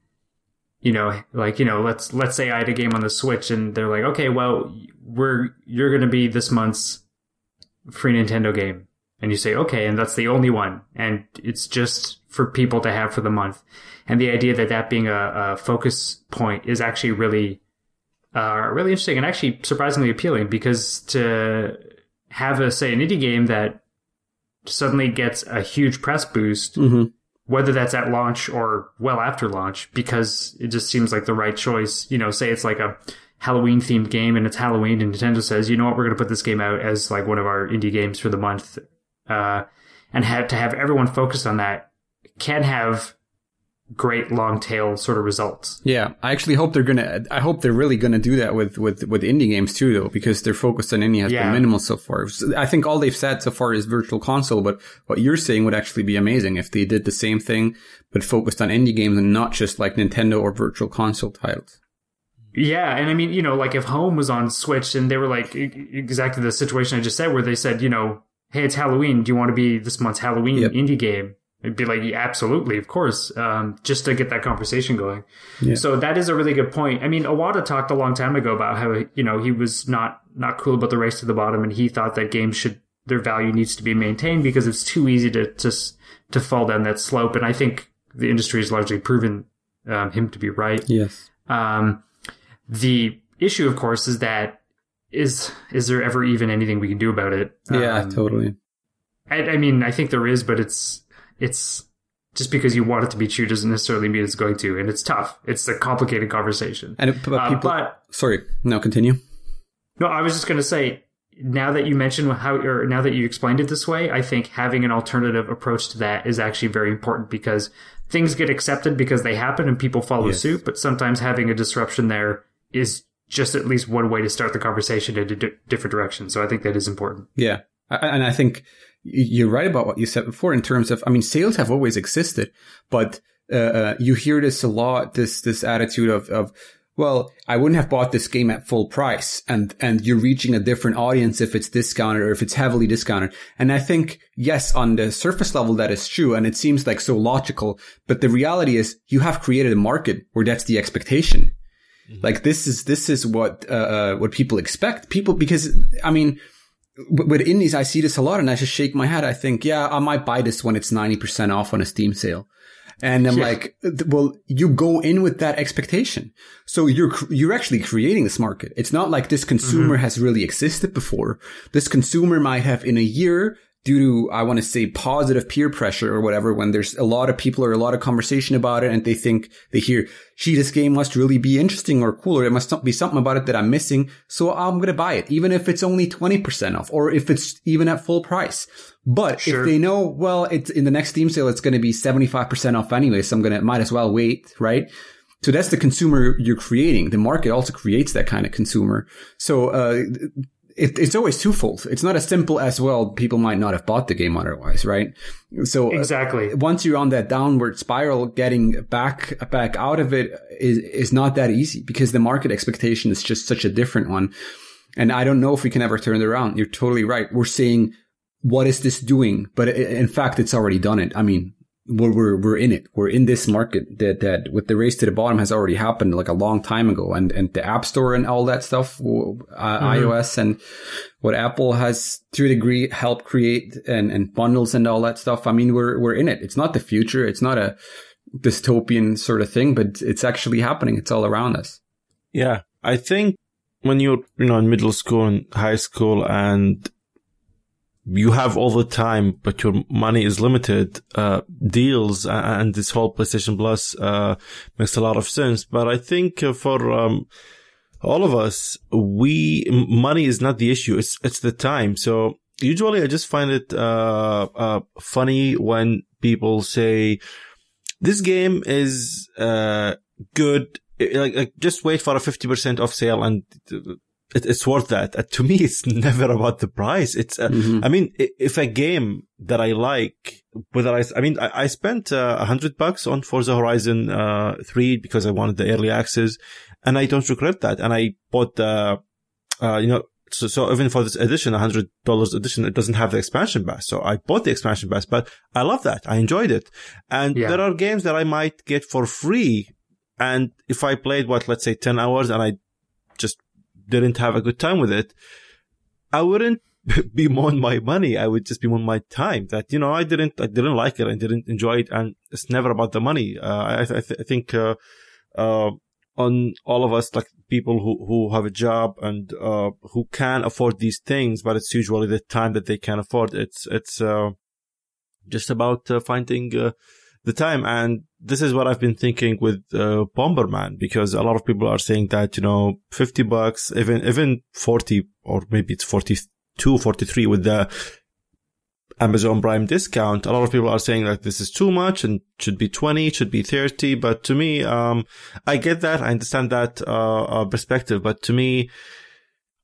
you know, like, you know, let's, let's say I had a game on the Switch and they're like, okay, well, we're, you're going to be this month's free Nintendo game. And you say, okay, and that's the only one. And it's just for people to have for the month. And the idea that that being a, a focus point is actually really, uh, really interesting and actually surprisingly appealing because to have a, say, an indie game that suddenly gets a huge press boost, mm-hmm. whether that's at launch or well after launch, because it just seems like the right choice. You know, say it's like a Halloween themed game and it's Halloween and Nintendo says, you know what, we're going to put this game out as like one of our indie games for the month. Uh, and have to have everyone focus on that can have great long tail sort of results. Yeah, I actually hope they're gonna. I hope they're really gonna do that with with with indie games too, though, because their focus on indie has Yeah. been minimal so far. I think all they've said so far is virtual console, but what you're saying would actually be amazing if they did the same thing but focused on indie games and not just like Nintendo or virtual console titles. Yeah, and I mean, you know, like if Home was on Switch and they were like exactly the situation I just said, where they said, you know, hey, it's Halloween. Do you want to be this month's Halloween Yep. indie game? It'd be like, yeah, absolutely, of course, um, just to get that conversation going. Yeah. So that is a really good point. I mean, Iwata talked a long time ago about how you know he was not not cool about the race to the bottom, and he thought that games should their value needs to be maintained because it's too easy to to to fall down that slope. And I think the industry has largely proven um, him to be right. Yes. Um, the issue, of course, is that is is there ever even anything we can do about it? Yeah, Um, totally. I, I mean, I think there is, but it's it's just because you want it to be true doesn't necessarily mean it's going to, and it's tough. It's a complicated conversation. And it, but Uh, but sorry. No, continue. no, I was just going to say. Now that you mentioned how, or now that you explained it this way, I think having an alternative approach to that is actually very important because things get accepted because they happen and people follow Yes. suit. But sometimes having a disruption there is just at least one way to start the conversation in a di- different direction. So I think that is important. Yeah. And I think you're right about what you said before in terms of, I mean, sales have always existed, but uh, uh, you hear this a lot, this, this attitude of, of, well, I wouldn't have bought this game at full price and, and you're reaching a different audience if it's discounted or if it's heavily discounted. And I think, yes, on the surface level, that is true. And it seems like so logical, but the reality is you have created a market where that's the expectation. Like this is, this is what, uh, uh, what people expect. People, because, I mean, with indies, I see this a lot and I just shake my head. I think, yeah, I might buy this when it's 90% off on a Steam sale. And I'm Yeah. like, well, you go in with that expectation. So you're, you're actually creating this market. It's not like this consumer has really existed before. This consumer might have in a year due to, I want to say positive peer pressure or whatever, when there's a lot of people or a lot of conversation about it and they think they hear, gee, this game must really be interesting or cool or there must be something about it that I'm missing. So I'm going to buy it, even if it's only 20% off or if it's even at full price. But Sure. if they know, well, it's in the next Steam sale, it's going to be 75% off anyway. So I'm going to, might as well wait, right? So that's the consumer you're creating. The market also creates that kind of consumer. So, uh, it, it's always twofold. It's not as simple as, well, people might not have bought the game otherwise, right? So uh, Exactly. once you're on that downward spiral, getting back, back out of it is, is not that easy because the market expectation is just such a different one. And I don't know if we can ever turn it around. You're totally right. We're saying, what is this doing? But i- in fact, it's already done it. I mean, we're, we're, we're in it. We're in this market that, that with the race to the bottom has already happened like a long time ago. And, and the app store and all that stuff, uh, iOS and what Apple has to a degree helped create and, and bundles and all that stuff. I mean, we're, we're in it. It's not the future. It's not a dystopian sort of thing, but it's actually happening. It's all around us. Yeah, I think when you're you know in middle school and high school and you have all the time, but your money is limited. Uh, deals and this whole PlayStation Plus uh, makes a lot of sense. But I think uh, for um, all of us, we money is not the issue. It's it's the time. So usually, I just find it uh, uh, funny when people say this game is uh, good. Like, like just wait for a fifty percent off sale and. It, it's worth that. Uh, to me, it's never about the price. It's, uh, Mhm. I mean, if a game that I like, whether I, I mean, I, I spent uh, a hundred bucks on Forza Horizon, uh, 3 because I wanted the early access and I don't regret that. And I bought the, uh, you know, so, so even for this edition, a hundred dollars edition, it doesn't have the expansion pass. So I bought the expansion pass, but I love that. I enjoyed it. And Yeah. there are games that I might get for free. And if I played what, let's say 10 hours and I just didn't have a good time with it, I wouldn't be bemoan my money. I would just be bemoan my time that, you know, I didn't, I didn't like it. I didn't enjoy it. And it's never about the money. Uh, I, I, th- I think, uh, uh, on all of us, like people who, who have a job and, uh, who can afford these things, but it's usually the time that they can afford. It's, it's, uh, just about uh, finding, uh, the time. And this is what I've been thinking with, uh, Bomberman, because a lot of people are saying that, you know, 50 bucks, even, even 40 or maybe it's 42, 43 with the Amazon Prime discount. A lot of people are saying that this is too much and should be 20, should be 30. But to me, um, I get that. I understand that, uh, uh perspective. But to me,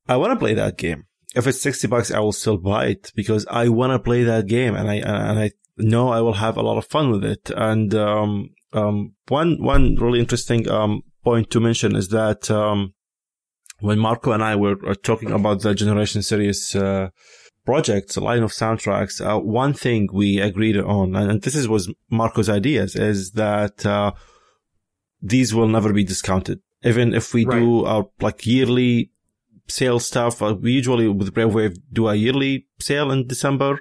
I want to play that game. If it's 60 bucks, I will still buy it because I want to play that game and I, and I know I will have a lot of fun with it. And, um, um, one, one really interesting, um, point to mention is that, um, when Marco and I were talking about the Generation Series, uh, projects, a line of soundtracks, uh, one thing we agreed on, and this is, was Marco's ideas, is that, uh, these will never be discounted. Even if we right. do our like yearly sale stuff, uh, we usually with Brave Wave do a yearly sale in December.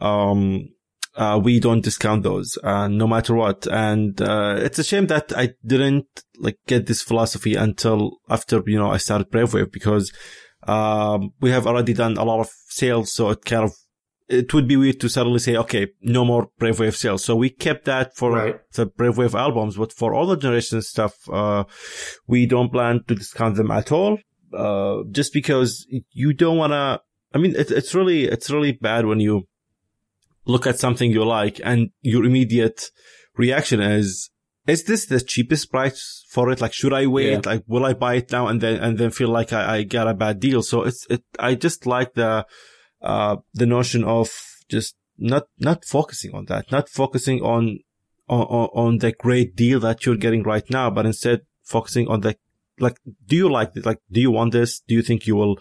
Um, uh, we don't discount those, uh, no matter what. And, uh, it's a shame that I didn't like get this philosophy until after, you know, I started Brave Wave because, um, we have already done a lot of sales. So it kind of, it would be weird to suddenly say, okay, no more Brave Wave sales. So we kept that for right. the Brave Wave albums, but for all the generation stuff, uh, we don't plan to discount them at all. Uh, just because you don't want to, I mean, it, it's really, it's really bad when you look at something you like and your immediate reaction is, is this the cheapest price for it? Like, should I wait? Yeah. Like, will I buy it now and then, and then feel like I, I got a bad deal? So it's, it, I just like the, uh, the notion of just not, not focusing on that, not focusing on, on, on the great deal that you're getting right now, but instead focusing on the, like, do you like it? Like, do you want this? Do you think you will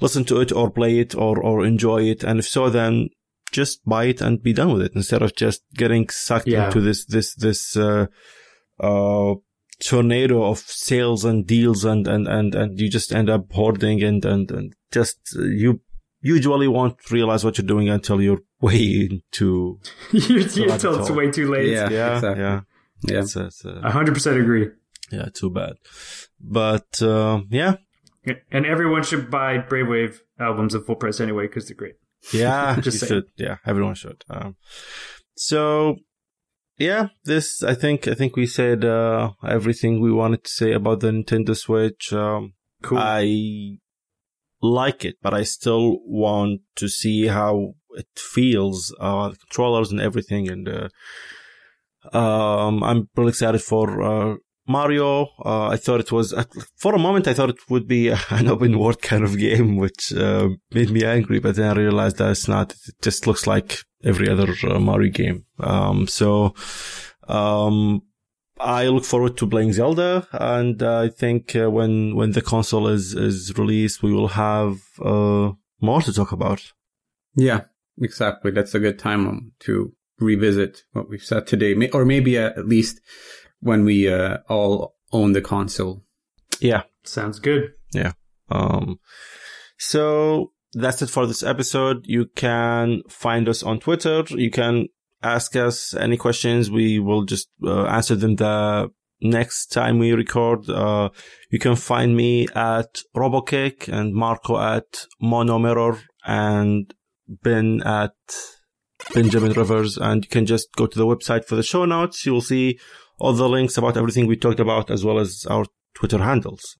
listen to it or play it or, or enjoy it? And if so, then just buy it and be done with it instead of just getting sucked yeah. into this, this, this, uh, uh, tornado of sales and deals and, and, and, and you just end up hoarding and, and, and just, uh, you usually won't realize what you're doing until you're way into, you, until it's way too late. Yeah. Yeah. Exactly. Yeah. Yeah. It's, it's, uh, 100% agree. Yeah. Too bad. But, uh, yeah. And everyone should buy Brave Wave albums at full price anyway because they're great. Yeah, just should. Yeah, everyone should. Um, so yeah, this I think I think we said uh, everything we wanted to say about the Nintendo Switch. Um, cool. I like it, but I still want to see how it feels, uh, the controllers and everything. And uh, um, I'm really excited for uh, Mario, uh, I thought it was, for a moment, I thought it would be an open world kind of game, which uh, made me angry, but then I realized that it's not. It just looks like every other uh, Mario game. Um, so, um, I look forward to playing Zelda, and uh, I think uh, when when the console is is released, we will have uh, more to talk about. Yeah, exactly. That's a good time to revisit what we've said today, or maybe at least when we uh, all own the console. Yeah. Sounds good. Yeah. Um, so that's it for this episode. You can find us on Twitter. You can ask us any questions. We will just uh, answer them the next time we record. Uh, you can find me at robokick and Marco at Monomirror and Ben at Benjamin Rivers. And you can just go to the website for the show notes. You will see all the links about everything we talked about as well as our Twitter handles.